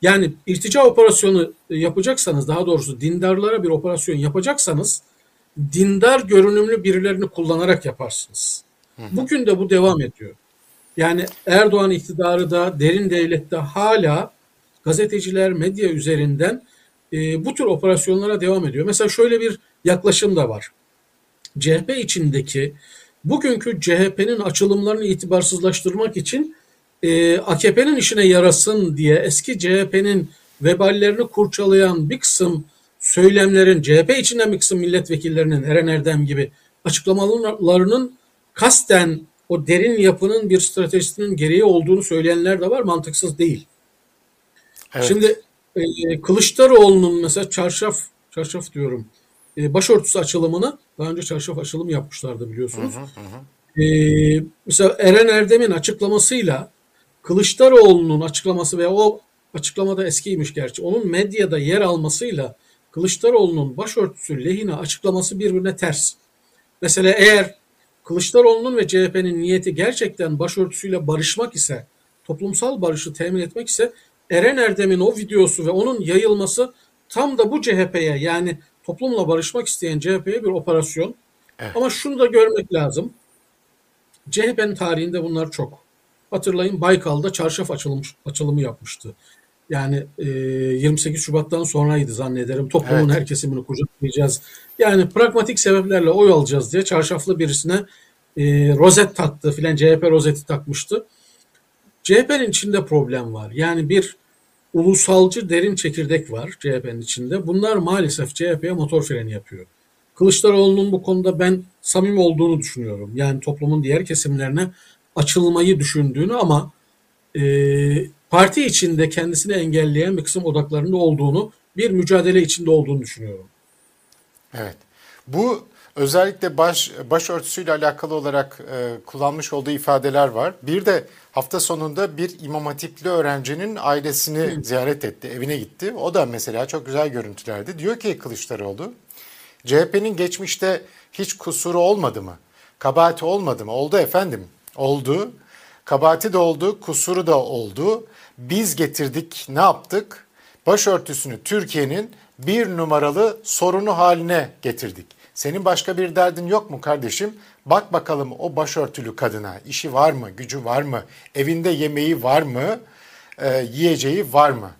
Yani irtica operasyonu yapacaksanız daha doğrusu dindarlara bir operasyon yapacaksanız dindar görünümlü birilerini kullanarak yaparsınız. Bugün de bu devam ediyor. Yani Erdoğan iktidarı da derin devlette hala gazeteciler, medya üzerinden e, bu tür operasyonlara devam ediyor. Mesela şöyle bir yaklaşım da var. CHP içindeki bugünkü CHP'nin açılımlarını itibarsızlaştırmak için e, AKP'nin işine yarasın diye eski CHP'nin veballerini kurçalayan bir kısım söylemlerin CHP içinden bir kısım milletvekillerinin Eren Erdem gibi açıklamalarının kasten o derin yapının bir stratejisinin gereği olduğunu söyleyenler de var. Mantıksız değil. Evet. Şimdi e, Kılıçdaroğlu'nun mesela çarşaf, çarşaf diyorum, e, başörtüsü açılımını daha önce çarşaf açılımı yapmışlardı biliyorsunuz. Hı hı hı. E, mesela Eren Erdem'in açıklamasıyla Kılıçdaroğlu'nun açıklaması veya o açıklamada eskiymiş gerçi. Onun medyada yer almasıyla Kılıçdaroğlu'nun başörtüsü lehine açıklaması birbirine ters. Mesela eğer Kılıçdaroğlu'nun ve CHP'nin niyeti gerçekten başörtüsüyle barışmak ise, toplumsal barışı temin etmek ise Eren Erdem'in o videosu ve onun yayılması tam da bu CHP'ye yani toplumla barışmak isteyen CHP'ye bir operasyon. Evet. Ama şunu da görmek lazım. CHP'nin tarihinde bunlar çok. Hatırlayın Baykal'da çarşaf açılmış, açılımı yapmıştı. Yani e, 28 Şubat'tan sonraydı zannederim. Toplumun evet. her kesimini kucaklayacağız. Yani pragmatik sebeplerle oy alacağız diye çarşaflı birisine e, rozet taktı filan CHP rozeti takmıştı. CHP'nin içinde problem var. Yani bir ulusalcı derin çekirdek var CHP'nin içinde. Bunlar maalesef CHP'ye motor freni yapıyor. Kılıçdaroğlu'nun bu konuda ben samimi olduğunu düşünüyorum. Yani toplumun diğer kesimlerine açılmayı düşündüğünü ama e, parti içinde kendisini engelleyen bir kısım odaklarında olduğunu, bir mücadele içinde olduğunu düşünüyorum. Evet. Bu özellikle baş başörtüsüyle alakalı olarak e, kullanmış olduğu ifadeler var. Bir de hafta sonunda bir imam hatipli öğrencinin ailesini Hı. ziyaret etti, evine gitti. O da mesela çok güzel görüntülerdi. Diyor ki Kılıçdaroğlu, CHP'nin geçmişte hiç kusuru olmadı mı? Kabahati olmadı mı? Oldu efendim. Oldu. Kabahati de oldu, kusuru da oldu. Biz getirdik, ne yaptık? Başörtüsünü Türkiye'nin bir numaralı sorunu haline getirdik. Senin başka bir derdin yok mu kardeşim? Bak bakalım o başörtülü kadına işi var mı, gücü var mı, evinde yemeği var mı, e, yiyeceği var mı?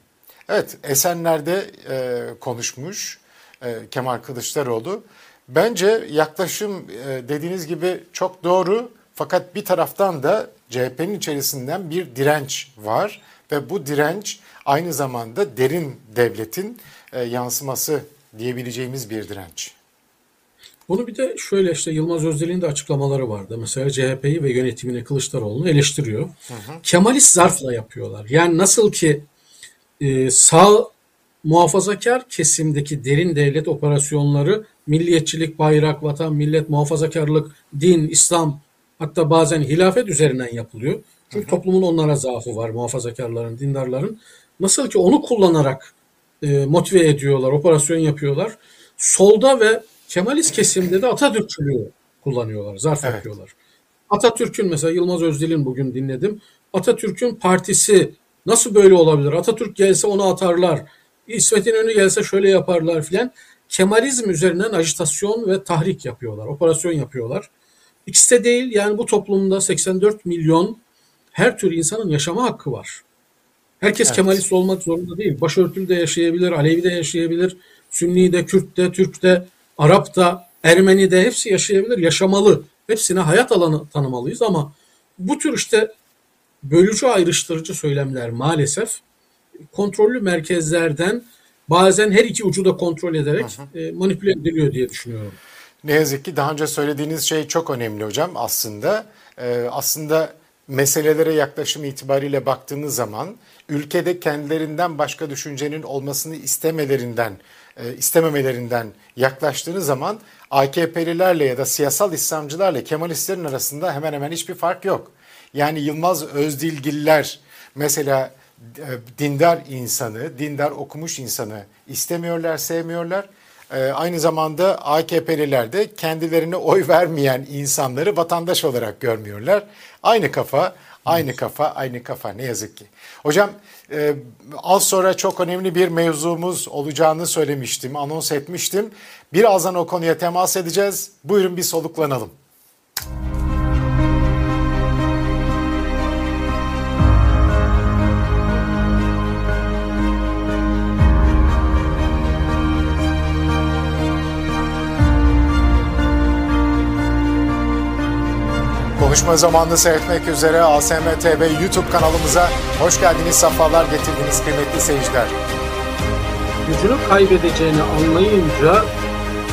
Evet Esenler'de e, konuşmuş e, Kemal Kılıçdaroğlu. Bence yaklaşım e, dediğiniz gibi çok doğru fakat bir taraftan da CHP'nin içerisinden bir direnç var ve bu direnç aynı zamanda derin devletin e, yansıması diyebileceğimiz bir direnç. Bunu bir de şöyle işte Yılmaz Özdil'in de açıklamaları vardı. Mesela CHP'yi ve yönetimini Kılıçdaroğlu'nu eleştiriyor. Hı hı. Kemalist zarfla yapıyorlar. Yani nasıl ki e, sağ muhafazakar kesimdeki derin devlet operasyonları milliyetçilik, bayrak, vatan, millet, muhafazakarlık, din, İslam hatta bazen hilafet üzerinden yapılıyor. Çünkü hı hı. toplumun onlara zaafı var muhafazakarların, dindarların. Nasıl ki onu kullanarak e, motive ediyorlar, operasyon yapıyorlar. Solda ve Kemalist kesimde de Atatürkçülüğü kullanıyorlar, zarf evet. yapıyorlar. Atatürk'ün mesela Yılmaz Özdil'in bugün dinledim. Atatürk'ün partisi nasıl böyle olabilir? Atatürk gelse onu atarlar. İsmet İnönü gelse şöyle yaparlar filan. Kemalizm üzerinden ajitasyon ve tahrik yapıyorlar, operasyon yapıyorlar. İkisi de değil yani bu toplumda 84 milyon her tür insanın yaşama hakkı var. Herkes evet. Kemalist olmak zorunda değil. Başörtülü de yaşayabilir, Alevi de yaşayabilir, Sünni de, Kürt de, Türk de, Arap da, Ermeni de hepsi yaşayabilir, yaşamalı. Hepsine hayat alanı tanımalıyız ama bu tür işte bölücü ayrıştırıcı söylemler maalesef kontrollü merkezlerden bazen her iki ucu da kontrol ederek hı hı. E, manipüle ediliyor diye düşünüyorum. Ne yazık ki daha önce söylediğiniz şey çok önemli hocam aslında. Ee, aslında meselelere yaklaşım itibariyle baktığınız zaman ülkede kendilerinden başka düşüncenin olmasını istemelerinden e, istememelerinden yaklaştığınız zaman AKP'lilerle ya da siyasal İslamcılarla Kemalistlerin arasında hemen hemen hiçbir fark yok. Yani Yılmaz Özdilgiller mesela e, dindar insanı, dindar okumuş insanı istemiyorlar, sevmiyorlar. E, aynı zamanda AKP'liler de kendilerine oy vermeyen insanları vatandaş olarak görmüyorlar. Aynı kafa, aynı kafa, aynı kafa ne yazık ki. Hocam e, az sonra çok önemli bir mevzumuz olacağını söylemiştim, anons etmiştim. Birazdan o konuya temas edeceğiz. Buyurun bir soluklanalım. Konuşma zamanını seyretmek üzere ASM TV YouTube kanalımıza hoş geldiniz, sefalar getirdiniz kıymetli seyirciler. Gücünü kaybedeceğini anlayınca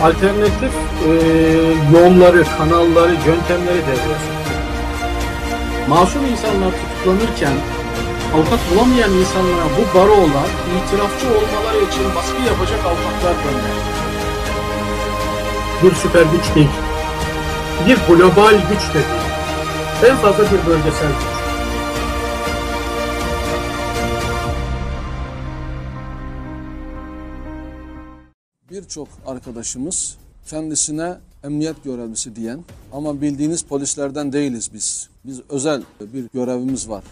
alternatif e, yolları, kanalları, yöntemleri devreye Masum insanlar tutuklanırken avukat bulamayan insanlara bu barolar itirafçı olmaları için baskı yapacak avukatlar gönderdi. Bir süper güç değil. Bir global güç de değil en fazla bir bölgesel güç. Birçok arkadaşımız kendisine emniyet görevlisi diyen ama bildiğiniz polislerden değiliz biz. Biz özel bir görevimiz var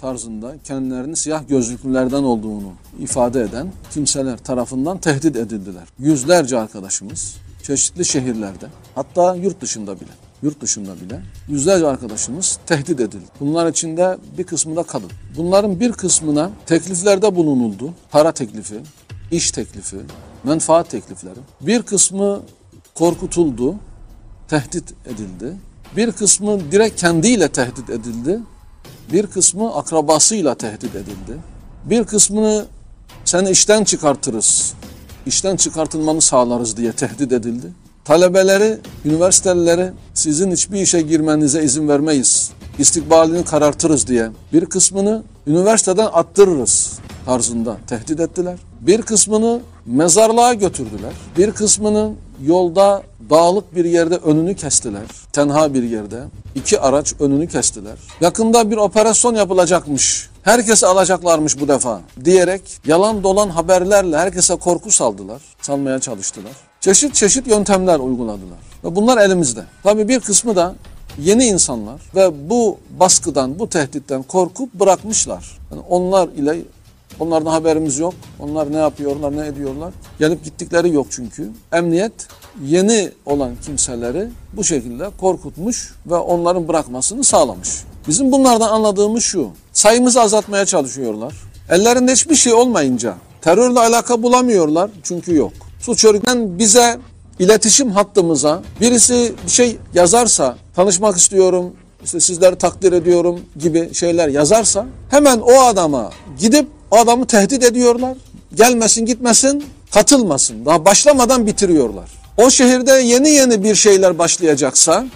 tarzında kendilerinin siyah gözlüklülerden olduğunu ifade eden kimseler tarafından tehdit edildiler. Yüzlerce arkadaşımız çeşitli şehirlerde hatta yurt dışında bile yurt dışında bile yüzlerce arkadaşımız tehdit edildi. Bunlar içinde bir kısmı da kadın. Bunların bir kısmına tekliflerde bulunuldu. Para teklifi, iş teklifi, menfaat teklifleri. Bir kısmı korkutuldu, tehdit edildi. Bir kısmı direkt kendiyle tehdit edildi. bir kısmı akrabasıyla tehdit edildi. Bir kısmını seni işten çıkartırız, işten çıkartılmanı sağlarız diye tehdit edildi. Talebeleri, üniversitelileri sizin hiçbir işe girmenize izin vermeyiz, istikbalini karartırız diye bir kısmını üniversiteden attırırız tarzında tehdit ettiler. Bir kısmını mezarlığa götürdüler. Bir kısmının yolda dağlık bir yerde önünü kestiler. Tenha bir yerde. iki araç önünü kestiler. Yakında bir operasyon yapılacakmış. Herkesi alacaklarmış bu defa diyerek yalan dolan haberlerle herkese korku saldılar. Salmaya çalıştılar. Çeşit çeşit yöntemler uyguladılar. Ve bunlar elimizde. Tabii bir kısmı da yeni insanlar ve bu baskıdan, bu tehditten korkup bırakmışlar. Yani onlar ile onlardan haberimiz yok. Onlar ne yapıyorlar, ne ediyorlar? Gelip gittikleri yok çünkü. Emniyet yeni olan kimseleri bu şekilde korkutmuş ve onların bırakmasını sağlamış. Bizim bunlardan anladığımız şu. Sayımızı azaltmaya çalışıyorlar. Ellerinde hiçbir şey olmayınca terörle alaka bulamıyorlar çünkü yok. Suç örgütünden bize iletişim hattımıza birisi bir şey yazarsa tanışmak istiyorum, işte sizleri takdir ediyorum gibi şeyler yazarsa hemen o adama gidip o adamı tehdit ediyorlar. Gelmesin gitmesin katılmasın. Daha başlamadan bitiriyorlar. O şehirde yeni yeni bir şeyler başlayacaksa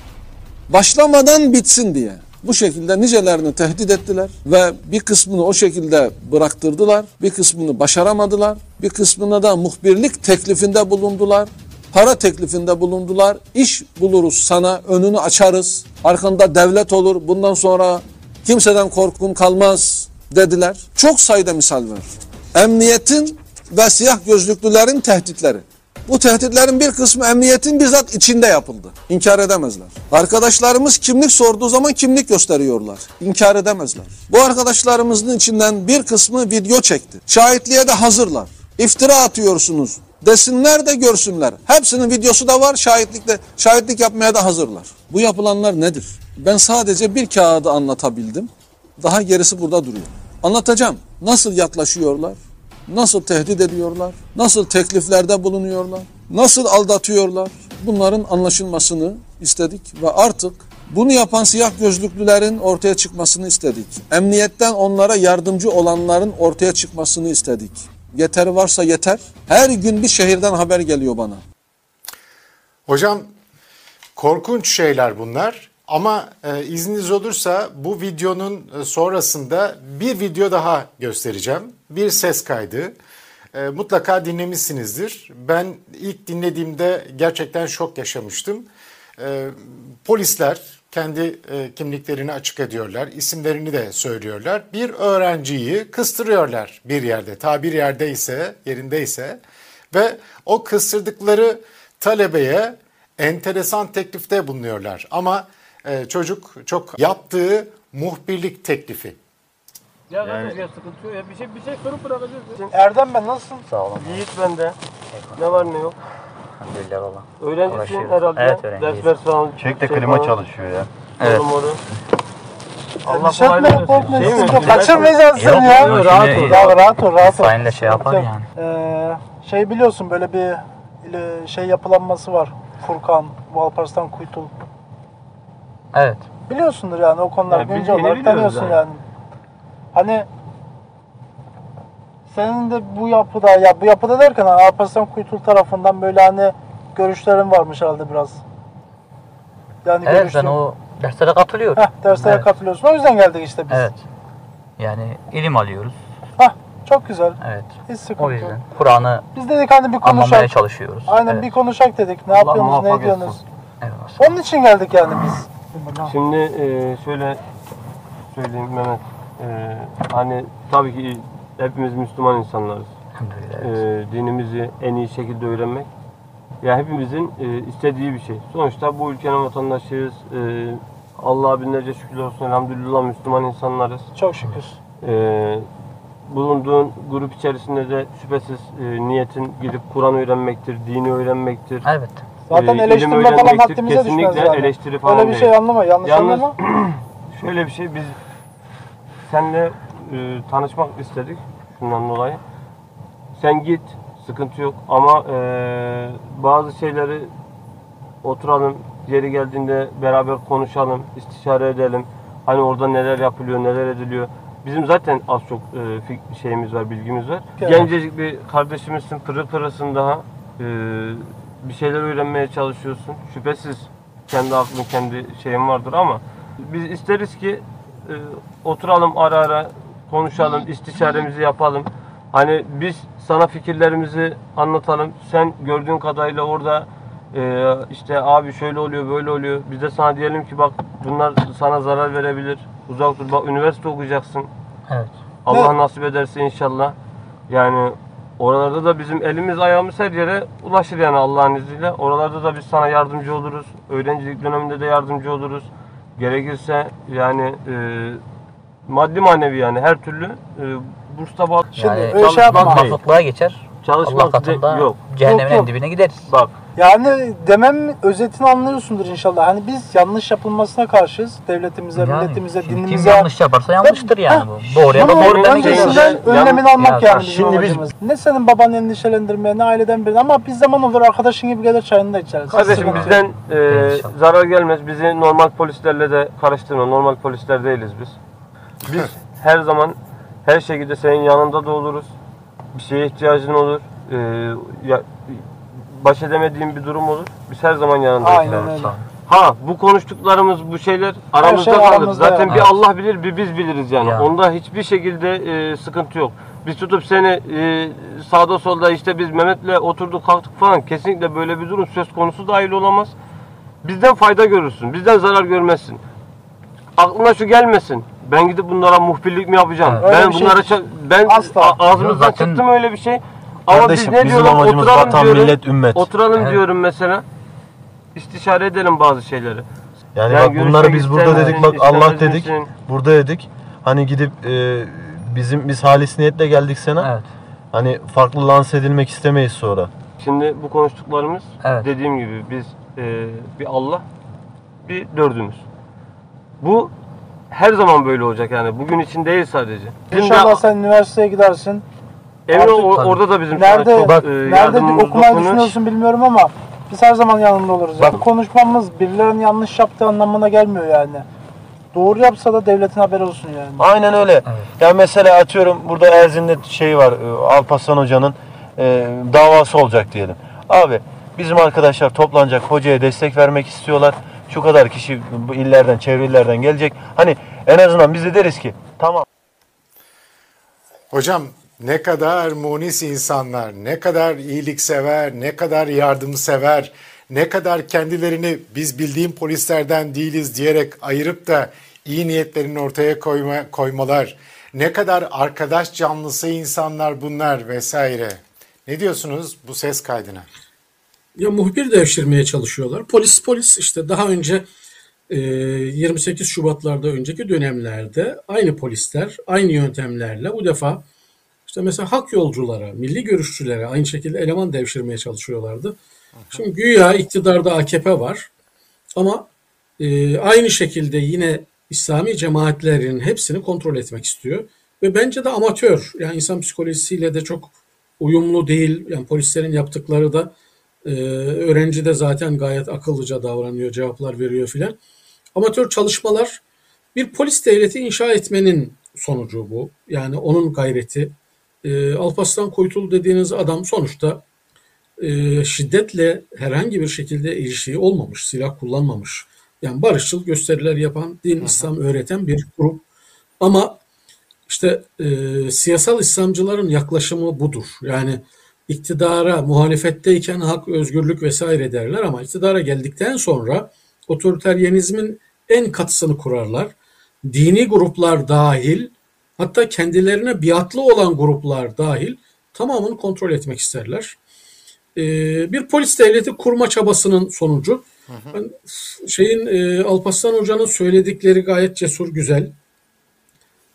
başlamadan bitsin diye bu şekilde nicelerini tehdit ettiler ve bir kısmını o şekilde bıraktırdılar, bir kısmını başaramadılar, bir kısmına da muhbirlik teklifinde bulundular, para teklifinde bulundular. İş buluruz sana, önünü açarız, arkanda devlet olur, bundan sonra kimseden korkum kalmaz dediler. Çok sayıda misal var. Emniyetin ve siyah gözlüklülerin tehditleri. Bu tehditlerin bir kısmı emniyetin bizzat içinde yapıldı. İnkar edemezler. Arkadaşlarımız kimlik sorduğu zaman kimlik gösteriyorlar. İnkar edemezler. Bu arkadaşlarımızın içinden bir kısmı video çekti. Şahitliğe de hazırlar. İftira atıyorsunuz desinler de görsünler. Hepsinin videosu da var, şahitlikte şahitlik yapmaya da hazırlar. Bu yapılanlar nedir? Ben sadece bir kağıdı anlatabildim. Daha gerisi burada duruyor. Anlatacağım. Nasıl yaklaşıyorlar? Nasıl tehdit ediyorlar? Nasıl tekliflerde bulunuyorlar? Nasıl aldatıyorlar? Bunların anlaşılmasını istedik ve artık bunu yapan siyah gözlüklülerin ortaya çıkmasını istedik. Emniyetten onlara yardımcı olanların ortaya çıkmasını istedik. Yeter varsa yeter. Her gün bir şehirden haber geliyor bana. Hocam korkunç şeyler bunlar ama e, izniniz olursa bu videonun e, sonrasında bir video daha göstereceğim. Bir ses kaydı. E, mutlaka dinlemişsinizdir. Ben ilk dinlediğimde gerçekten şok yaşamıştım. E, polisler kendi e, kimliklerini açık ediyorlar, isimlerini de söylüyorlar. Bir öğrenciyi kıstırıyorlar bir yerde, tabir yerdeyse, yerindeyse ve o kıstırdıkları talebeye enteresan teklifte bulunuyorlar. Ama e, çocuk çok yaptığı muhbirlik teklifi. Ya yani... ya sıkıntı yok ya. Bir şey bir şey sorup bırakacağız. ya. Erdem ben nasılsın? Sağ olun. Yiğit bende. Ne var ne yok. Elhamdülillah valla. Öğrencisin herhalde. Evet, öğrenciyiz. Ders falan. Çelik de şey klima falan. çalışıyor ya. Evet. Moru. Allah kolaylık versin. Şey mi? Kaçırmayacaksın seni ya. yok, rahat ol. Ya rahat ol, rahat ol. De şey yapar yani. Ee, şey biliyorsun böyle bir şey yapılanması var. Furkan, Valparslan Kuytul. Evet. Biliyorsundur yani o konular Ya, güncel olarak tanıyorsun yani. yani. Hani senin de bu yapıda ya bu yapıda derken hani Alparslan Kuytul tarafından böyle hani görüşlerin varmış herhalde biraz. Yani Evet görüştüğün- ben o derslere katılıyorum. Heh, derslere Evet. katılıyorsun. O yüzden geldik işte biz. Evet. Yani ilim alıyoruz. Hah, çok güzel. Evet. Hiç sıkıntı O yüzden Kur'an'ı Biz dedik hani bir anlamaya konuşalım. çalışıyoruz. Aynen evet. bir konuşak dedik. Ne Allah yapıyorsunuz, ne ediyorsunuz? Evet. Onun için geldik yani biz. Şimdi e, şöyle söyleyeyim Mehmet. E, hani tabii ki hepimiz Müslüman insanlarız. E, dinimizi en iyi şekilde öğrenmek ya hepimizin e, istediği bir şey. Sonuçta bu ülkenin vatandaşıyız. E, Allah'a binlerce şükürler olsun. Elhamdülillah Müslüman insanlarız. Çok şükür. Ee, bulunduğun grup içerisinde de şüphesiz e, niyetin gidip Kur'an öğrenmektir, dini öğrenmektir. Evet. Zaten ilim eleştirme falan haddimize düşmez Kesinlikle yani. eleştiri falan Öyle bir şey değil. anlama, yanlış Yalnız anlama. şöyle bir şey biz seninle e, tanışmak istedik şundan dolayı. Sen git, sıkıntı yok ama e, bazı şeyleri oturalım, yeri geldiğinde beraber konuşalım, istişare edelim. Hani orada neler yapılıyor, neler ediliyor. Bizim zaten az çok e, şeyimiz var, bilgimiz var. Evet. Gencecik bir kardeşimizsin, pırıl pırılsın daha. E, bir şeyler öğrenmeye çalışıyorsun. Şüphesiz kendi aklın, kendi şeyin vardır ama biz isteriz ki e, oturalım ara ara konuşalım, istişaremizi yapalım. Hani biz sana fikirlerimizi anlatalım. Sen gördüğün kadarıyla orada e, işte abi şöyle oluyor, böyle oluyor. Biz de sana diyelim ki bak bunlar sana zarar verebilir. Uzak dur. Bak üniversite okuyacaksın. Evet. Allah Evet. nasip ederse inşallah. Yani oralarda da bizim elimiz ayağımız her yere ulaşır yani Allah'ın izniyle. Oralarda da biz sana yardımcı oluruz. Öğrencilik döneminde de yardımcı oluruz. Gerekirse yani e, maddi manevi yani her türlü e, bursta. Şimdi Yani öyle şey çalışmak yapma. geçer. Çalışmak Allah katında de- yok. cehennemin Yok, yok. dibine gideriz. Bak Yani demem özetini anlıyorsundur inşallah. Hani biz yanlış yapılmasına karşıyız. Devletimize, Yani milletimize, kim dinimize. yanlış yaparsa yanlıştır yani bu. Doğruya da doğru demek öncesinden önlemini almak Ya yani bizim şimdi biz- amacımız. Ne senin baban endişelendirmeye ne aileden biri ama bir zaman olur arkadaşın gibi gelir çayını da içeriz. kardeşim bizden e, zarar gelmez. Bizi normal polislerle de karıştırma. Normal polisler değiliz biz. Biz her zaman her şekilde senin yanında da oluruz. Bir şeye ihtiyacın olur. E, ya, baş edemediğin bir durum olur. Biz her zaman yanındayız. Aynen öyle. Ha bu konuştuklarımız bu şeyler aramızda şey kalır. aramızda Zaten yani. bir Allah bilir bir biz biliriz yani. Ya. Onda hiçbir şekilde e, sıkıntı yok. Biz tutup seni e, sağda solda işte biz Mehmet'le oturduk kalktık falan kesinlikle böyle bir durum söz konusu dahil olamaz. Bizden fayda görürsün. Bizden zarar görmezsin. Aklına şu gelmesin. Ben gidip bunlara muhbirlik mi yapacağım? Öyle ben şey- bunlara ça- ben Asla. ağzımızdan Zaten- çıktı mı öyle bir şey? Ama Kardeşim biz ne bizim diyorum? amacımız Oturalım vatan, diyorum. millet, ümmet. Oturalım Evet. diyorum mesela. İstişare edelim bazı şeyleri. Yani, Yani bak bunları görüşmek biz burada isteyen dedik bak Allah istemez dedik. misin? Burada dedik. Hani gidip e, bizim biz halis niyetle geldik sana. Evet. Hani farklı lanse edilmek istemeyiz sonra. Şimdi bu konuştuklarımız Evet. dediğim gibi biz e, bir Allah bir dördümüz. Bu her zaman böyle olacak yani. Bugün için değil sadece. Bizim de- İnşallah sen üniversiteye gidersin. Emin ol, o- orada da bizim Nerede çok Bak, e, nerede yardımımız okumayı dokunur. düşünüyorsun bilmiyorum ama biz her zaman yanında oluruz. Bak- Bu konuşmamız birilerinin yanlış yaptığı anlamına gelmiyor yani. Doğru yapsa da devletin haberi olsun yani. Aynen öyle. Ya mesela atıyorum burada Erzin'de şey var. e, Alparslan Hoca'nın e, davası olacak diyelim. Abi bizim arkadaşlar toplanacak hocaya destek vermek istiyorlar. Şu kadar kişi bu illerden, çevre illerden gelecek. Hani en azından biz de deriz ki tamam Hocam ne kadar munis insanlar, ne kadar iyiliksever, ne kadar yardımsever, ne kadar kendilerini biz bildiğim polislerden değiliz diyerek ayırıp da iyi niyetlerini ortaya koyma, koymalar, ne kadar arkadaş canlısı insanlar bunlar vesaire. Ne diyorsunuz bu ses kaydına? Ya muhbir devşirmeye çalışıyorlar. Polis polis işte daha önce e, 28 Şubatlarda önceki dönemlerde aynı polisler aynı yöntemlerle bu defa işte mesela hak yolculara, milli görüşçülere aynı şekilde eleman devşirmeye çalışıyorlardı. Şimdi güya iktidarda AKP var ama e, aynı şekilde yine İslami cemaatlerin hepsini kontrol etmek istiyor. Ve bence de amatör yani insan psikolojisiyle de çok uyumlu değil. Yani polislerin yaptıkları da ee, öğrenci de zaten gayet akıllıca davranıyor, cevaplar veriyor filan. Amatör çalışmalar bir polis devleti inşa etmenin sonucu bu. Yani onun gayreti. Ee, Alparslan Koytul dediğiniz adam sonuçta e, şiddetle herhangi bir şekilde ilişiği olmamış, silah kullanmamış. Yani barışçıl gösteriler yapan, din, İslam öğreten bir grup. Ama işte e, siyasal İslamcıların yaklaşımı budur. Yani iktidara muhalefetteyken hak, özgürlük vesaire derler ama iktidara geldikten sonra otoriteryenizmin en katısını kurarlar. Dini gruplar dahil hatta kendilerine biatlı olan gruplar dahil tamamını kontrol etmek isterler. Ee, bir polis devleti kurma çabasının sonucu. Ben şeyin e, Alparslan Hoca'nın söyledikleri gayet cesur, güzel.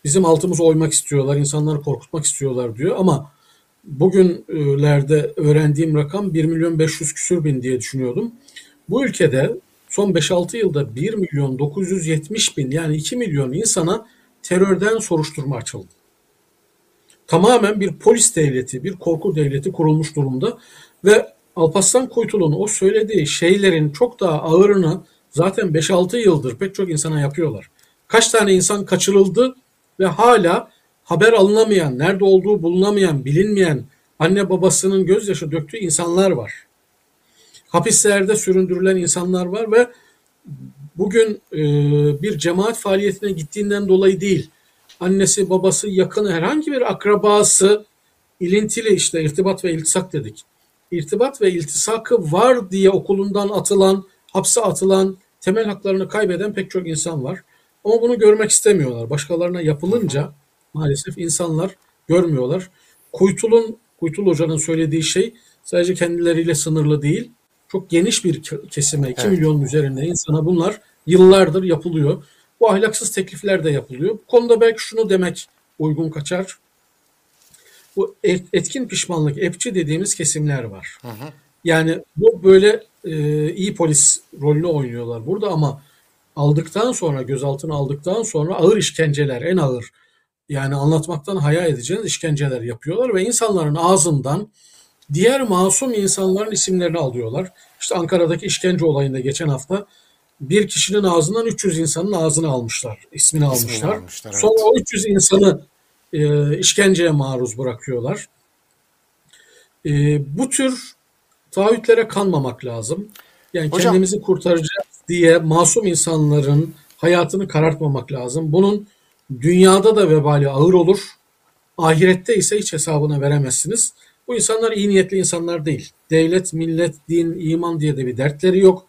Bizim altımızı oymak istiyorlar, insanları korkutmak istiyorlar diyor ama bugünlerde öğrendiğim rakam 1 milyon 500 küsür bin diye düşünüyordum. Bu ülkede son 5-6 yılda 1 milyon 970 bin yani 2 milyon insana terörden soruşturma açıldı. Tamamen bir polis devleti, bir korku devleti kurulmuş durumda ve Alparslan Koytul'un o söylediği şeylerin çok daha ağırını zaten 5-6 yıldır pek çok insana yapıyorlar. Kaç tane insan kaçırıldı ve hala haber alınamayan, nerede olduğu bulunamayan, bilinmeyen anne babasının gözyaşı döktüğü insanlar var. Hapislerde süründürülen insanlar var ve bugün e, bir cemaat faaliyetine gittiğinden dolayı değil, annesi, babası, yakını, herhangi bir akrabası ilintili işte irtibat ve iltisak dedik. İrtibat ve iltisakı var diye okulundan atılan, hapse atılan, temel haklarını kaybeden pek çok insan var. Ama bunu görmek istemiyorlar. Başkalarına yapılınca maalesef insanlar görmüyorlar. Kuytul'un, Kuytul Hoca'nın söylediği şey sadece kendileriyle sınırlı değil. Çok geniş bir kesime, 2 Evet. milyonun üzerinde insana bunlar yıllardır yapılıyor. Bu ahlaksız teklifler de yapılıyor. Bu konuda belki şunu demek uygun kaçar. Bu et- etkin pişmanlık, epçi dediğimiz kesimler var. Yani bu böyle e, iyi polis rolünü oynuyorlar burada ama aldıktan sonra, gözaltına aldıktan sonra ağır işkenceler, en ağır yani anlatmaktan hayal edeceğiniz işkenceler yapıyorlar ve insanların ağzından diğer masum insanların isimlerini alıyorlar. İşte Ankara'daki işkence olayında geçen hafta bir kişinin ağzından 300 insanın ağzını almışlar, ismini almışlar. almışlar, evet. Sonra o 300 insanı e, işkenceye maruz bırakıyorlar. E, bu tür taahhütlere kanmamak lazım. Yani Hocam- kendimizi kurtaracağız diye masum insanların hayatını karartmamak lazım. Bunun dünyada da vebali ağır olur. Ahirette ise hiç hesabına veremezsiniz. Bu insanlar iyi niyetli insanlar değil. Devlet, millet, din, iman diye de bir dertleri yok.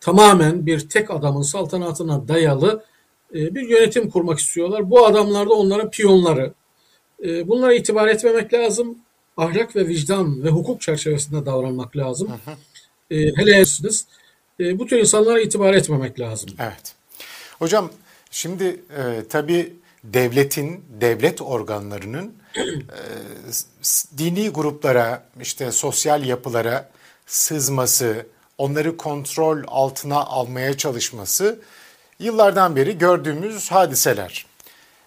Tamamen bir tek adamın saltanatına dayalı e, bir yönetim kurmak istiyorlar. Bu adamlar da onların piyonları. E, Bunlara itibar etmemek lazım. Ahlak ve vicdan ve hukuk çerçevesinde davranmak lazım. E, Hele sizsiniz. E, Bu tür insanlara itibar etmemek lazım. Evet. Hocam şimdi e, tabii devletin, devlet organlarının dini gruplara, işte sosyal yapılara sızması, onları kontrol altına almaya çalışması yıllardan beri gördüğümüz hadiseler.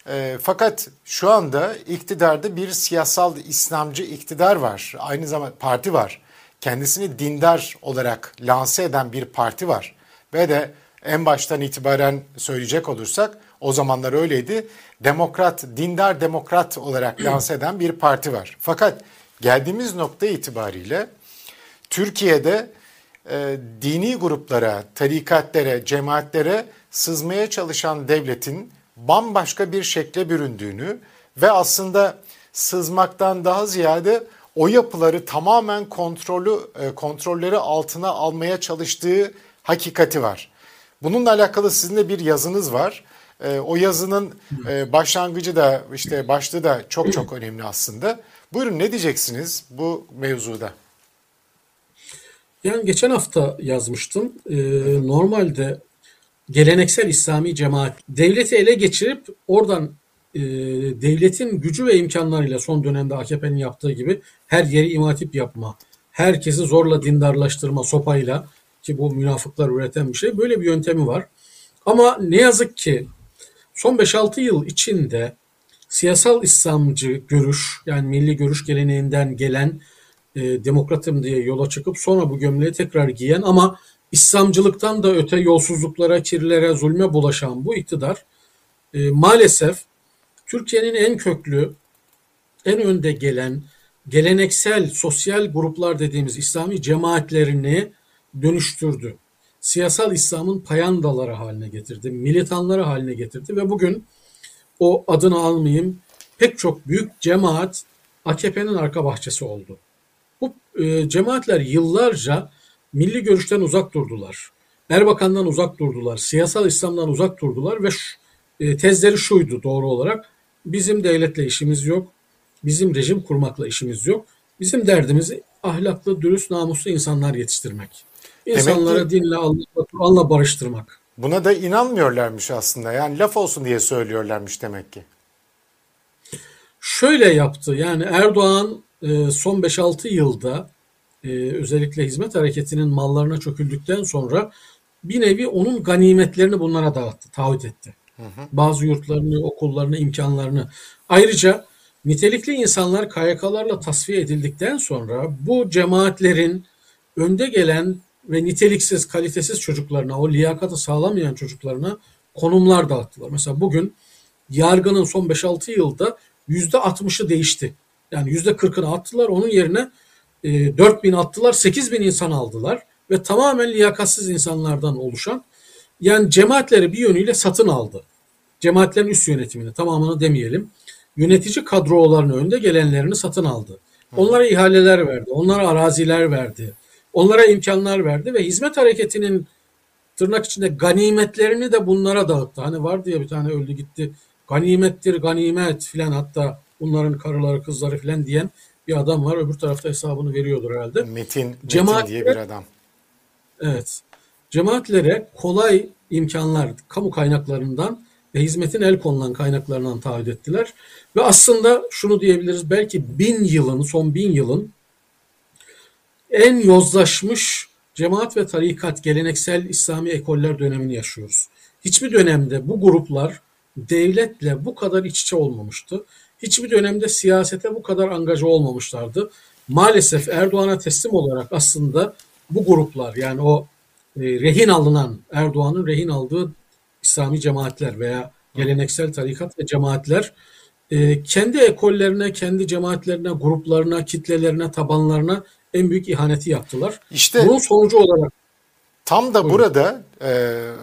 E, fakat şu anda iktidarda bir siyasal İslamcı iktidar var. Aynı zamanda parti var. Kendisini dindar olarak lanse eden bir parti var. Ve de en baştan itibaren söyleyecek olursak o zamanlar öyleydi. Demokrat, dindar demokrat olarak lanse eden bir parti var. Fakat geldiğimiz nokta itibariyle Türkiye'de e, dini gruplara, tarikatlere, cemaatlere sızmaya çalışan devletin bambaşka bir şekle büründüğünü ve aslında sızmaktan daha ziyade o yapıları tamamen kontrolü e, kontrolleri altına almaya çalıştığı hakikati var. Bununla alakalı sizin de bir yazınız var. E, o yazının e, başlangıcı da işte başlığı da çok çok önemli aslında. Buyurun ne diyeceksiniz bu mevzuda? Yani geçen hafta yazmıştım. Ee, normalde geleneksel İslami cemaat devleti ele geçirip oradan e, devletin gücü ve imkanlarıyla son dönemde AKP'nin yaptığı gibi her yeri imam hatip yapma, herkesi zorla dindarlaştırma sopayla ki bu münafıklar üreten bir şey böyle bir yöntemi var. Ama ne yazık ki son 5-6 yıl içinde siyasal İslamcı görüş yani milli görüş geleneğinden gelen e, demokratım diye yola çıkıp sonra bu gömleği tekrar giyen ama İslamcılıktan da öte yolsuzluklara, kirlere, zulme bulaşan bu iktidar e, maalesef Türkiye'nin en köklü, en önde gelen geleneksel sosyal gruplar dediğimiz İslami cemaatlerini dönüştürdü. Siyasal İslam'ın payandaları haline getirdi, militanları haline getirdi ve bugün o adını almayayım pek çok büyük cemaat AKP'nin arka bahçesi oldu. Bu e, cemaatler yıllarca milli görüşten uzak durdular. Erbakan'dan uzak durdular. Siyasal İslam'dan uzak durdular ve şu, e, tezleri şuydu doğru olarak. Bizim devletle işimiz yok. Bizim rejim kurmakla işimiz yok. Bizim derdimiz ahlaklı, dürüst, namuslu insanlar yetiştirmek. İnsanları ki- dinle, Allah'la, Kur'an'la barıştırmak. Buna da inanmıyorlarmış aslında. Yani laf olsun diye söylüyorlarmış demek ki. Şöyle yaptı yani Erdoğan e, son 5-6 yılda e, özellikle hizmet hareketinin mallarına çöküldükten sonra bir nevi onun ganimetlerini bunlara dağıttı, taahhüt etti. Bazı yurtlarını, okullarını, imkanlarını. Ayrıca nitelikli insanlar KYK'larla tasfiye edildikten sonra bu cemaatlerin önde gelen ve niteliksiz, kalitesiz çocuklarına, o liyakatı sağlamayan çocuklarına konumlar dağıttılar. Mesela bugün yargının son 5-6 yılda %60'ı değişti. Yani %40'ını attılar. Onun yerine e, 4000 attılar. 8000 insan aldılar. Ve tamamen liyakatsiz insanlardan oluşan yani cemaatleri bir yönüyle satın aldı. Cemaatlerin üst yönetimini tamamını demeyelim. Yönetici kadrolarının önde gelenlerini satın aldı. Onlara ihaleler verdi. Onlara araziler verdi. Onlara imkanlar verdi ve hizmet hareketinin tırnak içinde ganimetlerini de bunlara dağıttı. Hani vardı ya bir tane öldü gitti. Ganimettir ganimet filan hatta bunların karıları kızları filan diyen bir adam var. Öbür tarafta hesabını veriyordur herhalde. Metin, Metin Cemaat- diye bir adam. Evet. Cemaatlere kolay imkanlar kamu kaynaklarından ve hizmetin el konulan kaynaklarından taahhüt ettiler. Ve aslında şunu diyebiliriz belki bin yılın, son bin yılın en yozlaşmış cemaat ve tarikat geleneksel İslami ekoller dönemini yaşıyoruz. Hiçbir dönemde bu gruplar devletle bu kadar iç içe olmamıştı. Hiçbir dönemde siyasete bu kadar angaja olmamışlardı. Maalesef Erdoğan'a teslim olarak aslında bu gruplar yani o e, rehin alınan Erdoğan'ın rehin aldığı İslami cemaatler veya geleneksel tarikat ve cemaatler e, kendi ekollerine, kendi cemaatlerine, gruplarına, kitlelerine, tabanlarına en büyük ihaneti yaptılar. İşte Bunun sonucu olarak Tam da Buyurun. burada, e,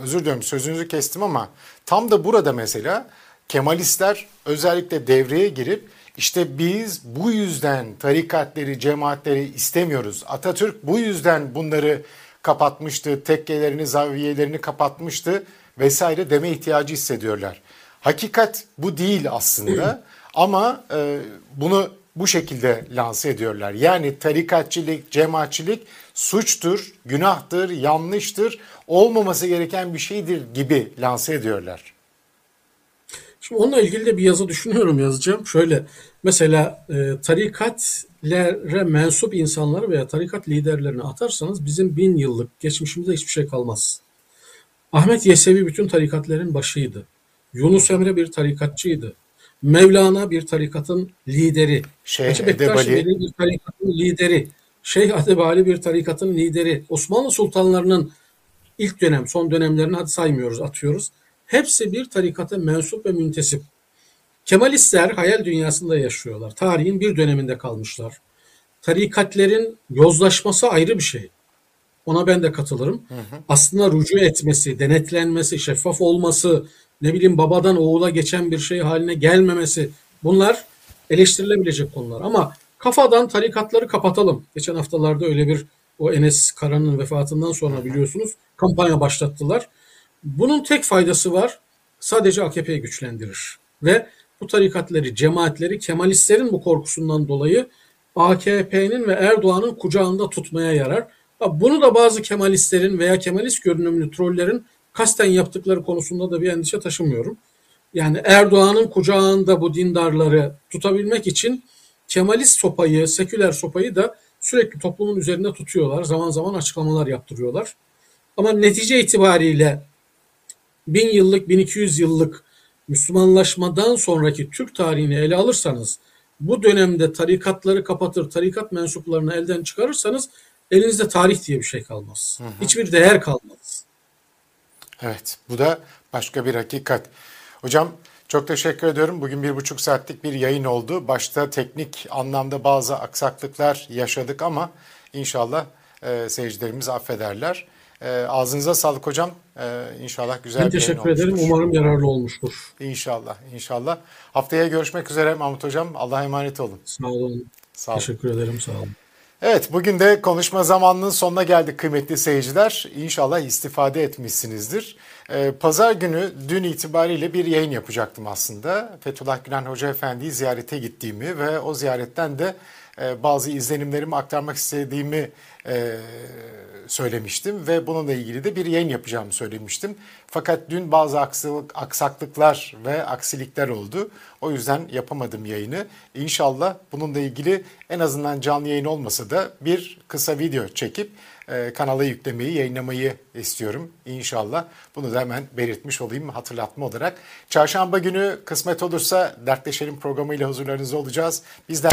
özür diliyorum sözünüzü kestim ama tam da burada mesela Kemalistler özellikle devreye girip işte biz bu yüzden tarikatleri, cemaatleri istemiyoruz. Atatürk bu yüzden bunları kapatmıştı, tekkelerini, zaviyelerini kapatmıştı vesaire deme ihtiyacı hissediyorlar. Hakikat bu değil aslında ama e, bunu bu şekilde lanse ediyorlar. Yani tarikatçilik, cemaatçilik suçtur, günahtır, yanlıştır, olmaması gereken bir şeydir gibi lanse ediyorlar. Şimdi onunla ilgili de bir yazı düşünüyorum yazacağım. Şöyle mesela e, tarikatlere mensup insanları veya tarikat liderlerini atarsanız bizim bin yıllık geçmişimizde hiçbir şey kalmaz. Ahmet Yesevi bütün tarikatlerin başıydı. Yunus Emre bir tarikatçıydı. Mevlana bir tarikatın lideri. Şeyh Hacı Bektaş Edebali. Veli bir tarikatın lideri. Şeyh Adebali bir tarikatın lideri. Osmanlı sultanlarının ilk dönem, son dönemlerini hadi saymıyoruz, atıyoruz. Hepsi bir tarikata mensup ve müntesip. Kemalistler hayal dünyasında yaşıyorlar. Tarihin bir döneminde kalmışlar. Tarikatlerin yozlaşması ayrı bir şey. Ona ben de katılırım. Aslında rücu etmesi, denetlenmesi, şeffaf olması, ne bileyim babadan oğula geçen bir şey haline gelmemesi bunlar eleştirilebilecek konular. Ama kafadan tarikatları kapatalım. Geçen haftalarda öyle bir o Enes Kara'nın vefatından sonra biliyorsunuz kampanya başlattılar. Bunun tek faydası var. Sadece AKP'yi güçlendirir. Ve bu tarikatları, cemaatleri Kemalistlerin bu korkusundan dolayı AKP'nin ve Erdoğan'ın kucağında tutmaya yarar. Bunu da bazı Kemalistlerin veya Kemalist görünümlü trollerin kasten yaptıkları konusunda da bir endişe taşımıyorum. Yani Erdoğan'ın kucağında bu dindarları tutabilmek için Kemalist sopayı, seküler sopayı da sürekli toplumun üzerinde tutuyorlar. Zaman zaman açıklamalar yaptırıyorlar. Ama netice itibariyle bin yıllık, 1200 yıllık Müslümanlaşmadan sonraki Türk tarihini ele alırsanız, bu dönemde tarikatları kapatır, tarikat mensuplarını elden çıkarırsanız elinizde tarih diye bir şey kalmaz. Hiçbir değer kalmaz. Evet, bu da başka bir hakikat. Hocam çok teşekkür ediyorum. Bugün bir buçuk saatlik bir yayın oldu. Başta teknik anlamda bazı aksaklıklar yaşadık ama inşallah e, seyircilerimiz affederler. E, ağzınıza sağlık hocam. E, inşallah güzel Ben bir yayın teşekkür ederim. olmuştur. Umarım yararlı olmuştur. İnşallah, inşallah. Haftaya görüşmek üzere Mahmut hocam. Allah'a emanet olun. Sağ olun. Sağ olun. Teşekkür ederim. Sağ olun. Evet, bugün de konuşma zamanının sonuna geldik kıymetli seyirciler. İnşallah istifade etmişsinizdir. Ee, Pazar günü dün itibariyle bir yayın yapacaktım aslında. Fethullah Gülen Hoca Efendi'yi ziyarete gittiğimi ve o ziyaretten de e, bazı izlenimlerimi aktarmak istediğimi e, söylemiştim ve bununla ilgili de bir yayın yapacağımı söylemiştim. Fakat dün bazı aksaklıklar ve aksilikler oldu. O yüzden yapamadım yayını. İnşallah bununla ilgili en azından canlı yayın olmasa da bir kısa video çekip e, kanala yüklemeyi, yayınlamayı istiyorum inşallah. Bunu da hemen belirtmiş olayım hatırlatma olarak. Çarşamba günü kısmet olursa Dertleşelim programıyla huzurlarınızda olacağız. Bizden